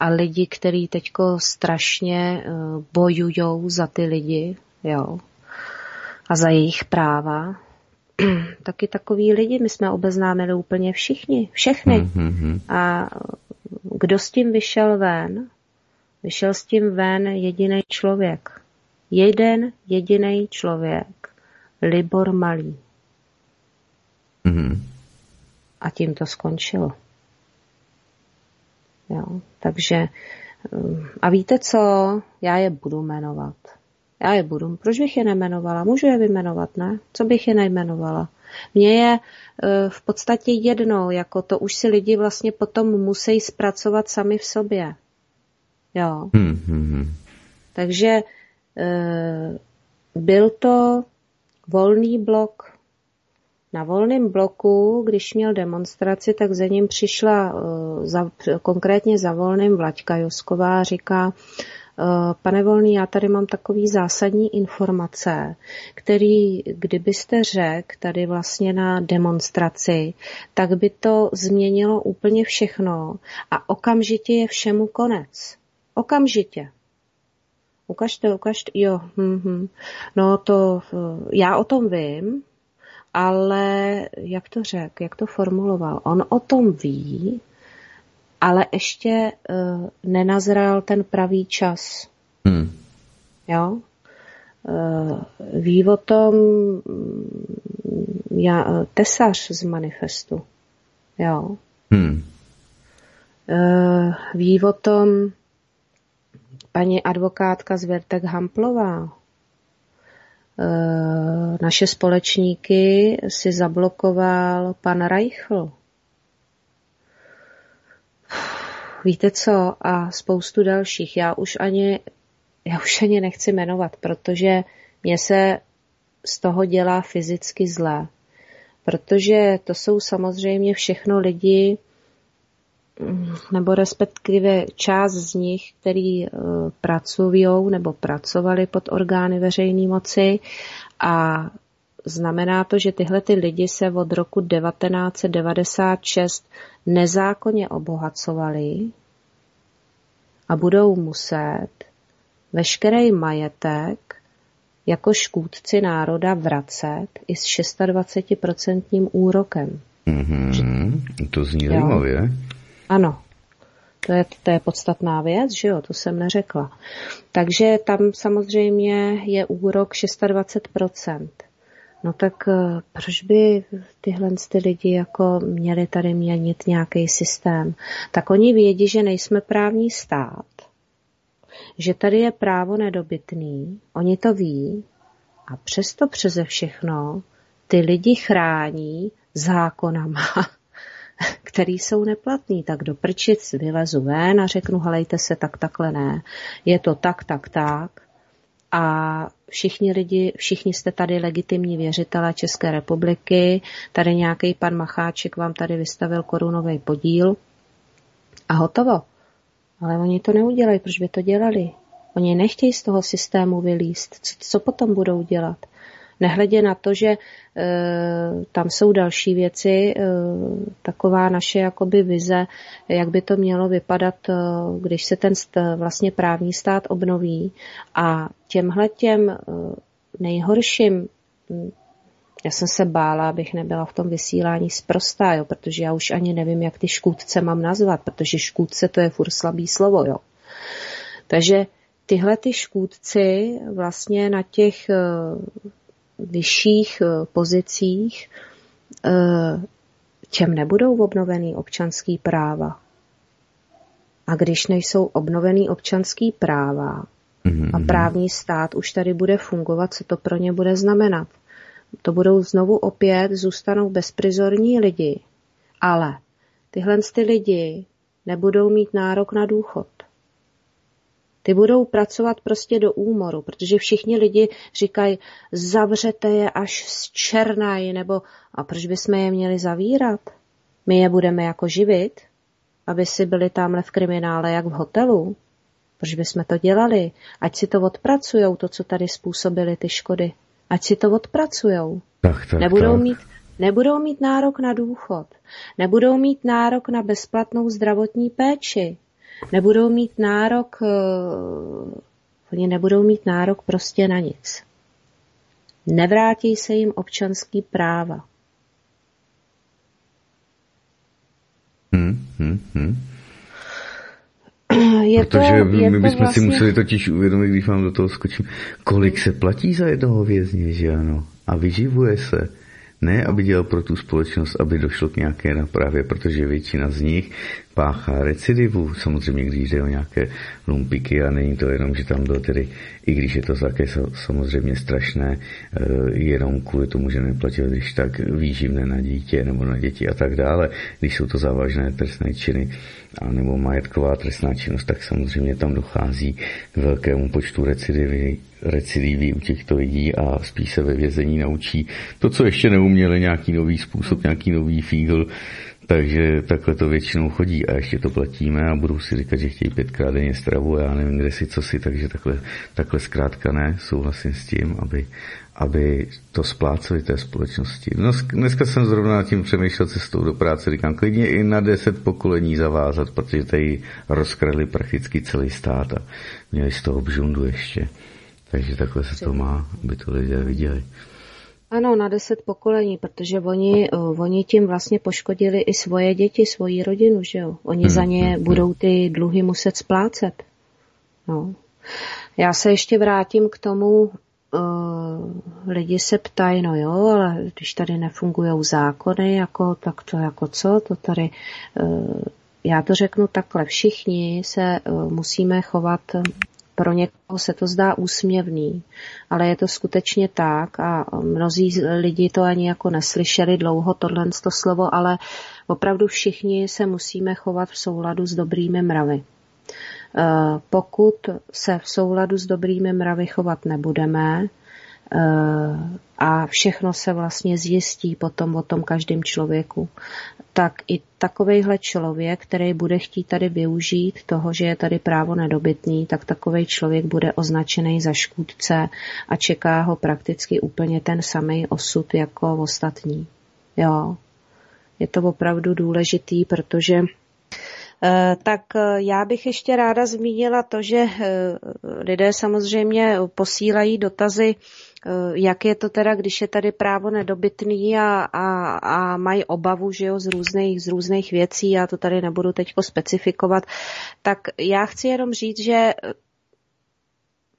a lidi, kteří teďko strašně e, bojujou za ty lidi, jo, a za jejich práva. Taky takový lidi my jsme obeznámili úplně všichni, všechny. Mm-hmm. A kdo s tím vyšel ven, Vyšel s tím ven jediný člověk. Jeden jediný člověk. Libor Malý. Mm-hmm. A tím to skončilo. Jo, takže um, a víte co? Já je budu jmenovat. Já je budu. Proč bych je nemenovala? Můžu je vyjmenovat, ne? Co bych je nejmenovala? Mně je uh, v podstatě jedno, jako to už si lidi vlastně potom musí zpracovat sami v sobě. Jo. Hmm, hmm, hmm. Takže e, byl to volný blok. Na volném bloku, když měl demonstraci, tak za ním přišla e, za, konkrétně za volným Vlaďka Josková a říká, e, Pane Volný, já tady mám takový zásadní informace, který, kdybyste řekl tady vlastně na demonstraci, tak by to změnilo úplně všechno a okamžitě je všemu konec. Okamžitě. Ukažte, ukažte, jo, hm, hm. no to, já o tom vím, ale jak to řekl, jak to formuloval, on o tom ví, ale ještě uh, nenazral ten pravý čas. Hmm. Jo? Uh, ví o tom já, uh, tesař z manifestu. Jo? Hmm. Uh, ví o tom paní advokátka z Vertek Hamplová. E, naše společníky si zablokoval pan Reichl. Víte co? A spoustu dalších. Já už ani, já už ani nechci jmenovat, protože mě se z toho dělá fyzicky zlé. Protože to jsou samozřejmě všechno lidi, nebo respektive část z nich, který eh, pracují nebo pracovali pod orgány veřejné moci a znamená to, že tyhle ty lidi se od roku 1996 nezákonně obohacovali a budou muset veškerý majetek jako škůdci národa vracet i s 26% úrokem. Mm-hmm, to zní zajímavě. Ano, to je, to je podstatná věc, že jo, to jsem neřekla. Takže tam samozřejmě je úrok 26%. No tak eh, proč by tyhle ty lidi jako měli tady měnit nějaký systém? Tak oni vědí, že nejsme právní stát, že tady je právo nedobytný, oni to ví a přesto přeze všechno ty lidi chrání zákonama který jsou neplatný, tak do prčic vylezu ven a řeknu, helejte se, tak takhle ne. Je to tak, tak, tak. A všichni lidi, všichni jste tady legitimní věřitelé České republiky, tady nějaký pan Macháček vám tady vystavil korunový podíl a hotovo. Ale oni to neudělají, proč by to dělali? Oni nechtějí z toho systému vylíst. Co, co potom budou dělat? Nehledě na to, že e, tam jsou další věci, e, taková naše jakoby vize, jak by to mělo vypadat, e, když se ten st, vlastně právní stát obnoví a těmhle těm nejhorším já jsem se bála, abych nebyla v tom vysílání zprostá, jo, protože já už ani nevím, jak ty škůdce mám nazvat, protože škůdce to je furt slabý slovo, jo. Takže tyhle ty škůdci vlastně na těch vyšších eh, pozicích, eh, těm nebudou obnovený občanský práva. A když nejsou obnovený občanský práva mm-hmm. a právní stát už tady bude fungovat, co to pro ně bude znamenat? To budou znovu opět, zůstanou bezprizorní lidi, ale tyhle ty lidi nebudou mít nárok na důchod. Ty budou pracovat prostě do úmoru, protože všichni lidi říkají, zavřete je až z černají, nebo a proč bychom je měli zavírat? My je budeme jako živit, aby si byli tamhle v kriminále jak v hotelu. Proč bychom to dělali? Ať si to odpracujou, to, co tady způsobili ty škody. Ať si to odpracujou. Tak, tak, nebudou, tak. Mít, nebudou mít nárok na důchod. Nebudou mít nárok na bezplatnou zdravotní péči nebudou mít nárok, eh, oni nebudou mít nárok prostě na nic. Nevrátí se jim občanský práva. Hmm, hmm, hmm. Je Protože to, my je bychom to vlastně... si museli totiž uvědomit, když vám do toho skočím, kolik se platí za jednoho vězně, že ano? A vyživuje se. Ne, aby dělal pro tu společnost, aby došlo k nějaké napravě, protože většina z nich páchá recidivu. Samozřejmě, když jde o nějaké lumpiky a není to jenom, že tam byl tedy, i když je to také samozřejmě strašné, eh, jenom kvůli tomu, že neplatil když tak výživné na dítě nebo na děti a tak dále, když jsou to závažné trestné činy a nebo majetková trestná činnost, tak samozřejmě tam dochází k velkému počtu recidivy, recidivy u těchto lidí a spíš se ve vězení naučí to, co ještě neuměli, nějaký nový způsob, nějaký nový fígl, takže takhle to většinou chodí a ještě to platíme a budou si říkat, že chtějí pětkrát denně stravu a já nevím, kde si, co si, takže takhle, takhle zkrátka ne, souhlasím s tím, aby, aby to spláceli té společnosti. No, dneska jsem zrovna tím přemýšlel cestou do práce, říkám, klidně i na deset pokolení zavázat, protože tady rozkradli prakticky celý stát a měli z toho bžundu ještě. Takže takhle se to má, aby to lidé viděli. Ano, na deset pokolení, protože oni, oni tím vlastně poškodili i svoje děti, svoji rodinu, že jo? Oni hmm, za ně hmm, hmm. budou ty dluhy muset splácet. No. Já se ještě vrátím k tomu, uh, lidi se ptají, no jo, ale když tady nefungují zákony, jako, tak to jako co, to tady, uh, já to řeknu takhle, všichni se uh, musíme chovat pro někoho se to zdá úsměvný, ale je to skutečně tak a mnozí lidi to ani jako neslyšeli dlouho tohle to slovo, ale opravdu všichni se musíme chovat v souladu s dobrými mravy. Eh, pokud se v souladu s dobrými mravy chovat nebudeme, a všechno se vlastně zjistí potom o tom každém člověku. Tak i takovejhle člověk, který bude chtít tady využít toho, že je tady právo nedobytný, tak takový člověk bude označený za škůdce a čeká ho prakticky úplně ten samý osud jako ostatní. Jo. Je to opravdu důležitý, protože Eh, tak eh, já bych ještě ráda zmínila to, že eh, lidé samozřejmě posílají dotazy, jak je to teda, když je tady právo nedobytný a, a, a mají obavu že jo, z, různých, z různých věcí, já to tady nebudu teď specifikovat, tak já chci jenom říct, že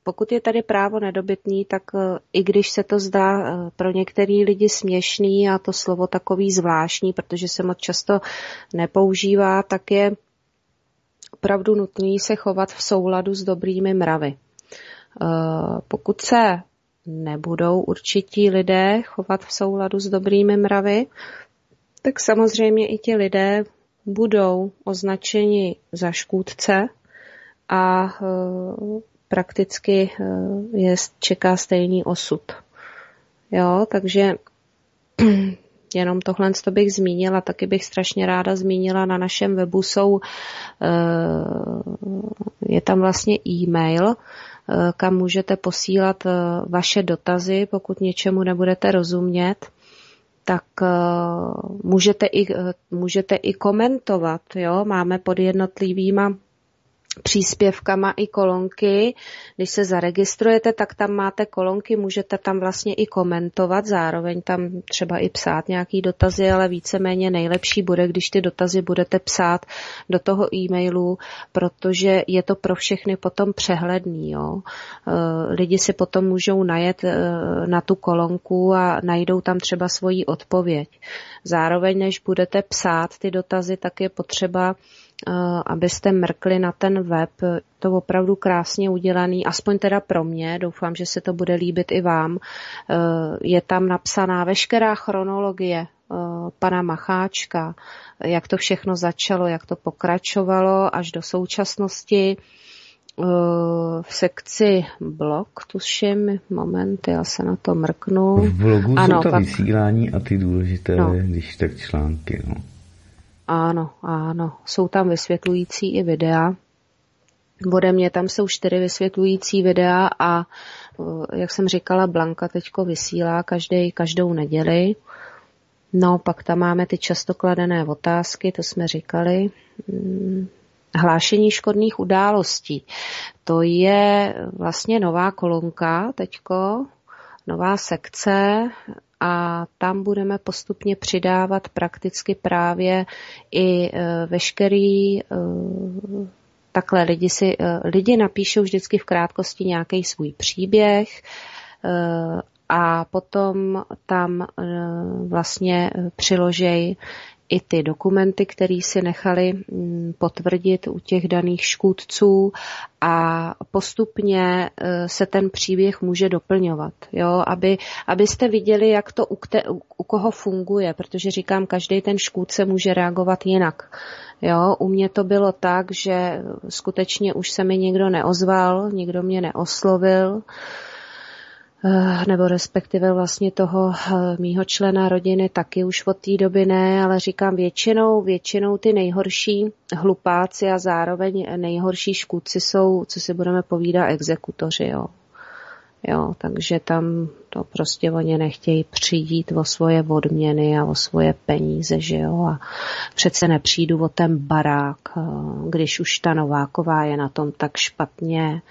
pokud je tady právo nedobytný, tak i když se to zdá pro některý lidi směšný a to slovo takový zvláštní, protože se moc často nepoužívá, tak je opravdu nutný se chovat v souladu s dobrými mravy. Eh, pokud se nebudou určití lidé chovat v souladu s dobrými mravy, tak samozřejmě i ti lidé budou označeni za škůdce a e, prakticky e, je čeká stejný osud. Jo, takže jenom tohle to bych zmínila, taky bych strašně ráda zmínila, na našem webu jsou, e, je tam vlastně e-mail, kam můžete posílat vaše dotazy, pokud něčemu nebudete rozumět tak můžete i, můžete i komentovat. Jo? Máme pod jednotlivýma příspěvkama i kolonky. Když se zaregistrujete, tak tam máte kolonky, můžete tam vlastně i komentovat, zároveň tam třeba i psát nějaký dotazy, ale víceméně nejlepší bude, když ty dotazy budete psát do toho e-mailu, protože je to pro všechny potom přehledný. Jo. Eh, lidi si potom můžou najet eh, na tu kolonku a najdou tam třeba svoji odpověď. Zároveň, než budete psát ty dotazy, tak je potřeba abyste mrkli na ten web. To opravdu krásně udělaný, aspoň teda pro mě, doufám, že se to bude líbit i vám. E, je tam napsaná veškerá chronologie e, pana Macháčka, jak to všechno začalo, jak to pokračovalo až do současnosti. E, v sekci blog, tuším, moment, já se na to mrknu. V blogu ano, jsou to pak... vysílání a ty důležité, no. když tak články. No. Ano, ano. Jsou tam vysvětlující i videa. Ode mě tam jsou čtyři vysvětlující videa a jak jsem říkala, Blanka teďko vysílá každý, každou neděli. No, pak tam máme ty často kladené otázky, to jsme říkali. Hmm, hlášení škodných událostí. To je vlastně nová kolonka teďko, nová sekce a tam budeme postupně přidávat prakticky právě i e, veškerý e, takhle lidi si, e, lidi napíšou vždycky v krátkosti nějaký svůj příběh a potom tam vlastně přiložej i ty dokumenty, které si nechali mm, potvrdit u těch daných škůdců a postupně e, se ten příběh může doplňovat, jo? Aby, abyste viděli, jak to u, kte, u koho funguje, protože říkám, každý ten škůdce může reagovat jinak. Jo, u mě to bylo tak, že skutečně už se mi nikdo neozval, nikdo mě neoslovil, nebo respektive vlastně toho eh, mýho člena rodiny taky už od té doby ne, ale říkám většinou, většinou ty nejhorší hlupáci a zároveň nejhorší škůdci jsou, co si budeme povídat, exekutoři, jo. Jo, takže tam to prostě oni nechtějí přijít o svoje odměny a o svoje peníze, že jo, a přece nepřijdu o ten barák, eh, když už ta Nováková je na tom tak špatně,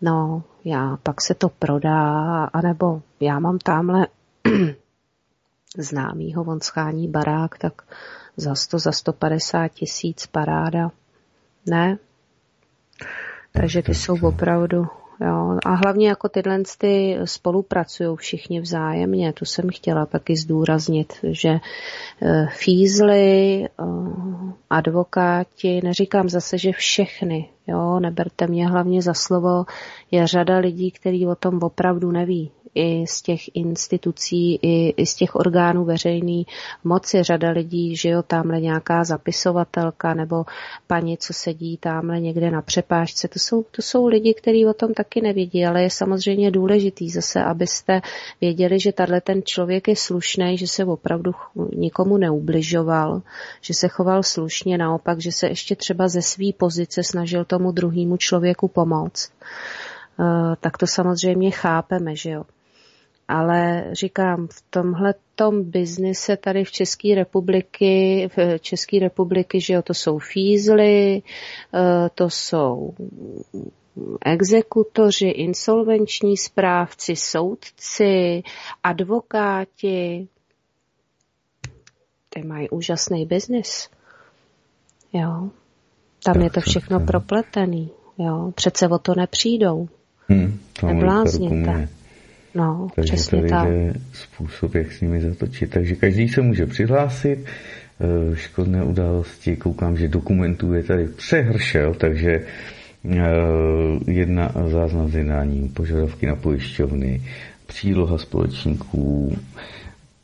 no, já pak se to prodá, anebo já mám tamhle známýho, on schání barák, tak za 100, za 150 tisíc paráda. Ne? Takže ty jsou opravdu Jo. A hlavně jako tyhle ty spolupracují všichni vzájemně, to jsem chtěla taky zdůraznit, že eh, fízly, eh, advokáti, neříkám zase, že všechny, jo, neberte mě hlavně za slovo, je řada lidí, kteří o tom opravdu neví i z těch institucí, i, i z těch orgánů veřejné moci. Řada lidí, že jo, tamhle nějaká zapisovatelka nebo paní, co sedí tamhle někde na přepážce. To jsou, to jsou lidi, kteří o tom taky nevědí, ale je samozřejmě důležitý zase, abyste věděli, že tahle ten člověk je slušný, že se opravdu nikomu neubližoval, že se choval slušně, naopak, že se ještě třeba ze své pozice snažil tomu druhému člověku pomoct. Uh, tak to samozřejmě chápeme, že jo ale říkám, v tomhle tom biznise tady v České republiky, v České republiky, že jo, to jsou fízly, eh, to jsou exekutoři, insolvenční správci, soudci, advokáti. Ty mají úžasný biznis. Jo. Tam je to všechno propletený. Jo. Přece o to nepřijdou. Hmm, Neblázněte. No, Takže přesně tady tak. je způsob, jak s nimi zatočit. Takže každý se může přihlásit. Eh, škodné události, koukám, že dokumentů je tady přehršel, takže eh, jedna záznam z jednání, požadavky na pojišťovny, příloha společníků,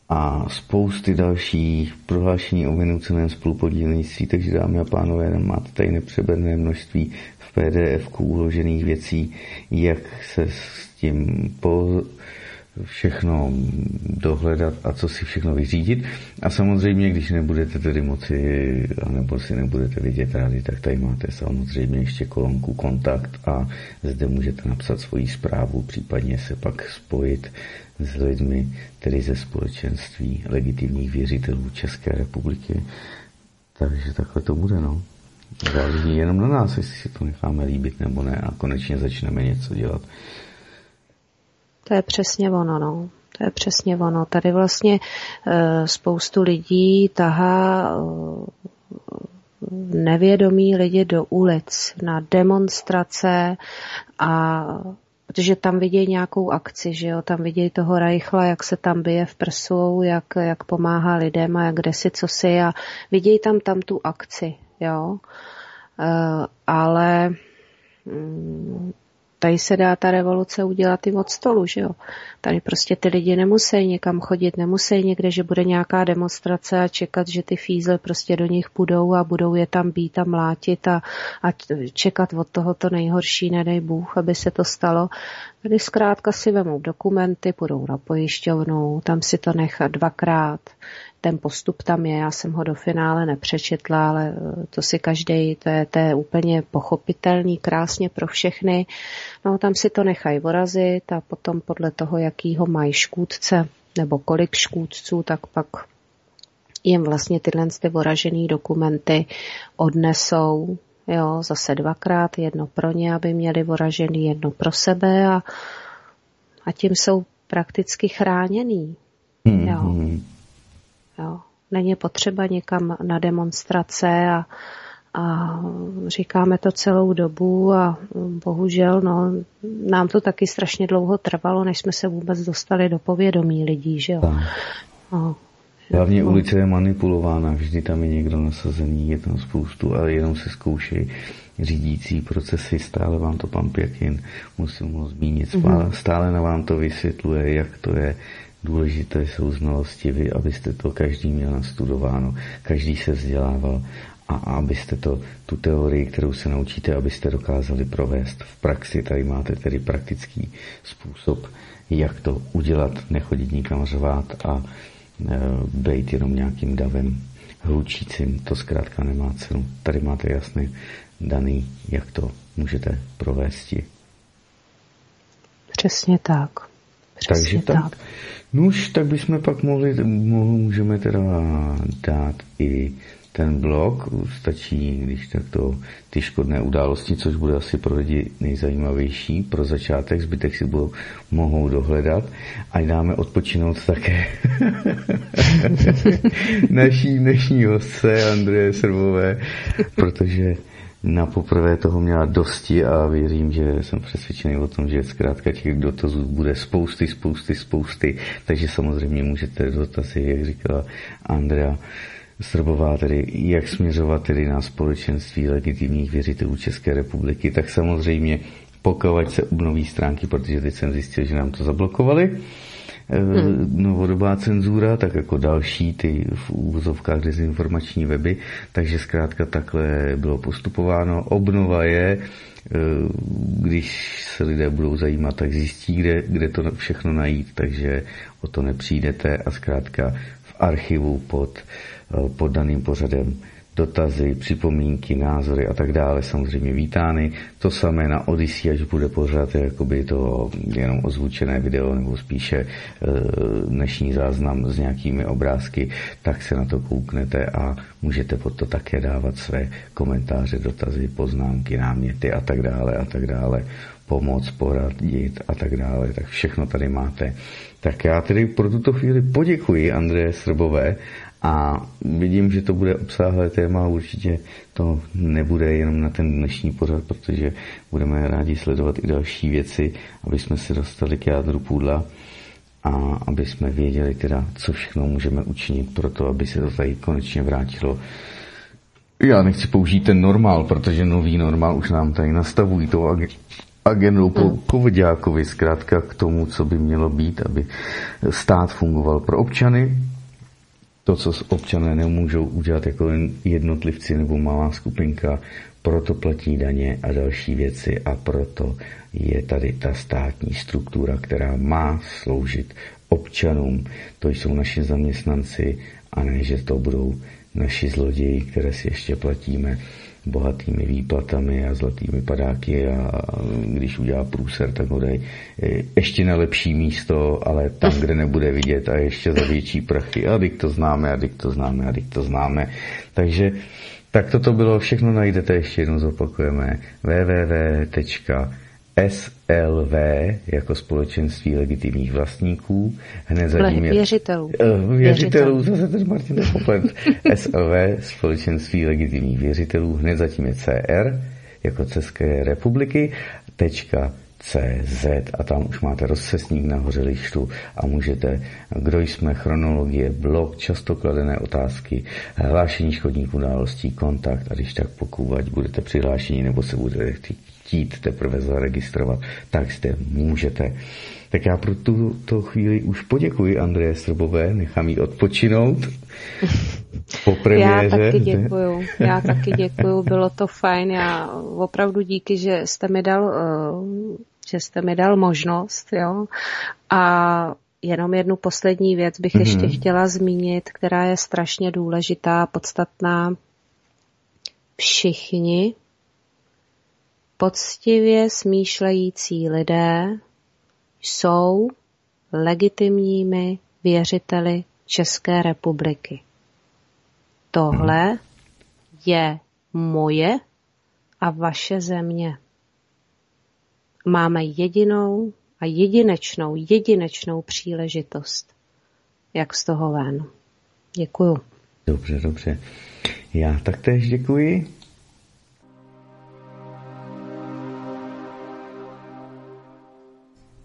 a spousty dalších prohlášení o vynuceném spolupodílnictví, takže dámy a pánové, máte tady nepřeberné množství v pdf uložených věcí, jak se tím po, všechno dohledat a co si všechno vyřídit. A samozřejmě, když nebudete tedy moci, nebo si nebudete vidět rádi, tak tady máte samozřejmě ještě kolonku kontakt a zde můžete napsat svoji zprávu, případně se pak spojit s lidmi, tedy ze společenství legitimních věřitelů České republiky. Takže takhle to bude, no. Záleží jenom na nás, jestli si to necháme líbit nebo ne a konečně začneme něco dělat. To je přesně ono, no. To je přesně ono. Tady vlastně e, spoustu lidí tahá e, nevědomí lidi do ulic na demonstrace a protože tam vidějí nějakou akci, že jo, tam vidějí toho Reichla, jak se tam bije v prsu, jak, jak pomáhá lidem a jak kde si co si a vidějí tam tam tu akci, jo. E, ale mm, tady se dá ta revoluce udělat i od stolu, že jo. Tady prostě ty lidi nemusí někam chodit, nemusí někde, že bude nějaká demonstrace a čekat, že ty fízle prostě do nich půjdou a budou je tam být a mlátit a, a čekat od toho to nejhorší, nedej Bůh, aby se to stalo. Tady zkrátka si vemou dokumenty, půjdou na pojišťovnu, tam si to nechat dvakrát, ten postup tam je, já jsem ho do finále nepřečetla, ale eh, to si každý, to je, to je úplně pochopitelný, krásně pro všechny. No tam si to nechají vorazit a potom podle toho, jakýho mají škůdce nebo kolik škůdců, tak pak jim vlastně tyhle ty voražené dokumenty odnesou, jo, zase dvakrát, jedno pro ně, aby měli voražený, jedno pro sebe a, a tím jsou prakticky chráněný. Mm-hmm. Jo. Jo. Není potřeba někam na demonstrace a, a říkáme to celou dobu a bohužel no, nám to taky strašně dlouho trvalo, než jsme se vůbec dostali do povědomí lidí, že jo. No. Hlavně no. ulice je manipulována, vždy tam je někdo nasazený, je tam spoustu, ale jenom se zkouší řídící procesy, stále vám to pan Pěkin, musím ho zmínit, stále, mhm. stále na vám to vysvětluje, jak to je, Důležité jsou znalosti, vy, abyste to každý měl nastudováno, každý se vzdělával a abyste to, tu teorii, kterou se naučíte, abyste dokázali provést v praxi. Tady máte tedy praktický způsob, jak to udělat, nechodit nikam řvát a e, být jenom nějakým davem hlučícím. To zkrátka nemá cenu. Tady máte jasný daný, jak to můžete provést. Přesně tak. Přesně Takže tak. tak. Nuž, tak bychom pak mohli, můžeme teda dát i ten blog, stačí, když tak to ty škodné události, což bude asi pro lidi nejzajímavější pro začátek, zbytek si budou, mohou dohledat. A dáme odpočinout také naší dnešní hostce Andreje Srbové, protože na poprvé toho měla dosti a věřím, že jsem přesvědčený o tom, že zkrátka těch dotazů bude spousty, spousty, spousty, takže samozřejmě můžete dotazy, jak říkala Andrea, Srbová, tedy jak směřovat tedy na společenství legitimních věřitelů České republiky, tak samozřejmě pokud se obnoví stránky, protože teď jsem zjistil, že nám to zablokovali, hmm. novodobá cenzura, tak jako další ty v úvozovkách dezinformační weby, takže zkrátka takhle bylo postupováno. Obnova je, eh, když se lidé budou zajímat, tak zjistí, kde, kde to všechno najít, takže o to nepřijdete a zkrátka v archivu pod, eh, pod daným pořadem dotazy, připomínky, názory a tak dále samozřejmě vítány. To samé na Odyssey, až bude pořád jakoby to jenom ozvučené video nebo spíše e, dnešní záznam s nějakými obrázky, tak se na to kouknete a můžete pod to také dávat své komentáře, dotazy, poznámky, náměty a tak dále a tak dále pomoc, poradit a tak dále, tak všechno tady máte. Tak já tedy pro tuto chvíli poděkuji Andreje Srbové a vidím, že to bude obsáhlé téma, určitě to nebude jenom na ten dnešní pořad, protože budeme rádi sledovat i další věci, aby jsme se dostali k jádru půdla a aby jsme věděli teda, co všechno můžeme učinit pro to, aby se to tady konečně vrátilo. Já nechci použít ten normál, protože nový normál už nám tady nastavují tou agendou po hmm. covidákovi, zkrátka k tomu, co by mělo být, aby stát fungoval pro občany, to, co občané nemůžou udělat jako jednotlivci nebo malá skupinka, proto platí daně a další věci a proto je tady ta státní struktura, která má sloužit občanům. To jsou naši zaměstnanci a ne, že to budou naši zloději, které si ještě platíme bohatými výplatami a zlatými padáky a když udělá průser, tak ho e, ještě na lepší místo, ale tam, kde nebude vidět a ještě za větší prachy. A teď to známe, a teď to známe, a teď to známe. Takže tak toto bylo, všechno najdete, ještě jednou zopakujeme, www SLV jako společenství legitimních vlastníků. Hned za tím je... Věřitelů. Uh, věřitelů, zase ten Martin Poplet. SLV, společenství legitimních věřitelů. Hned zatím je CR, jako České republiky, tečka CZ a tam už máte rozcesník nahoře lištu a můžete, kdo jsme, chronologie, blog, často kladené otázky, hlášení škodních událostí, kontakt a když tak pokud budete přihlášení nebo se budete chtít chtít teprve zaregistrovat, tak zde můžete. Tak já pro tuto chvíli už poděkuji Andreje Srbové, nechám jí odpočinout po premiéře. Já taky děkuju, já taky děkuju, bylo to fajn, já opravdu díky, že jste mi dal, eh, že jste mi dal možnost, jo, a jenom jednu poslední věc bych mm-hmm. ještě chtěla zmínit, která je strašně důležitá, podstatná. Všichni Poctivě smýšlející lidé jsou legitimními věřiteli České republiky. Tohle je moje a vaše země. Máme jedinou a jedinečnou, jedinečnou příležitost, jak z toho ven. Děkuju. Dobře, dobře. Já taktéž děkuji.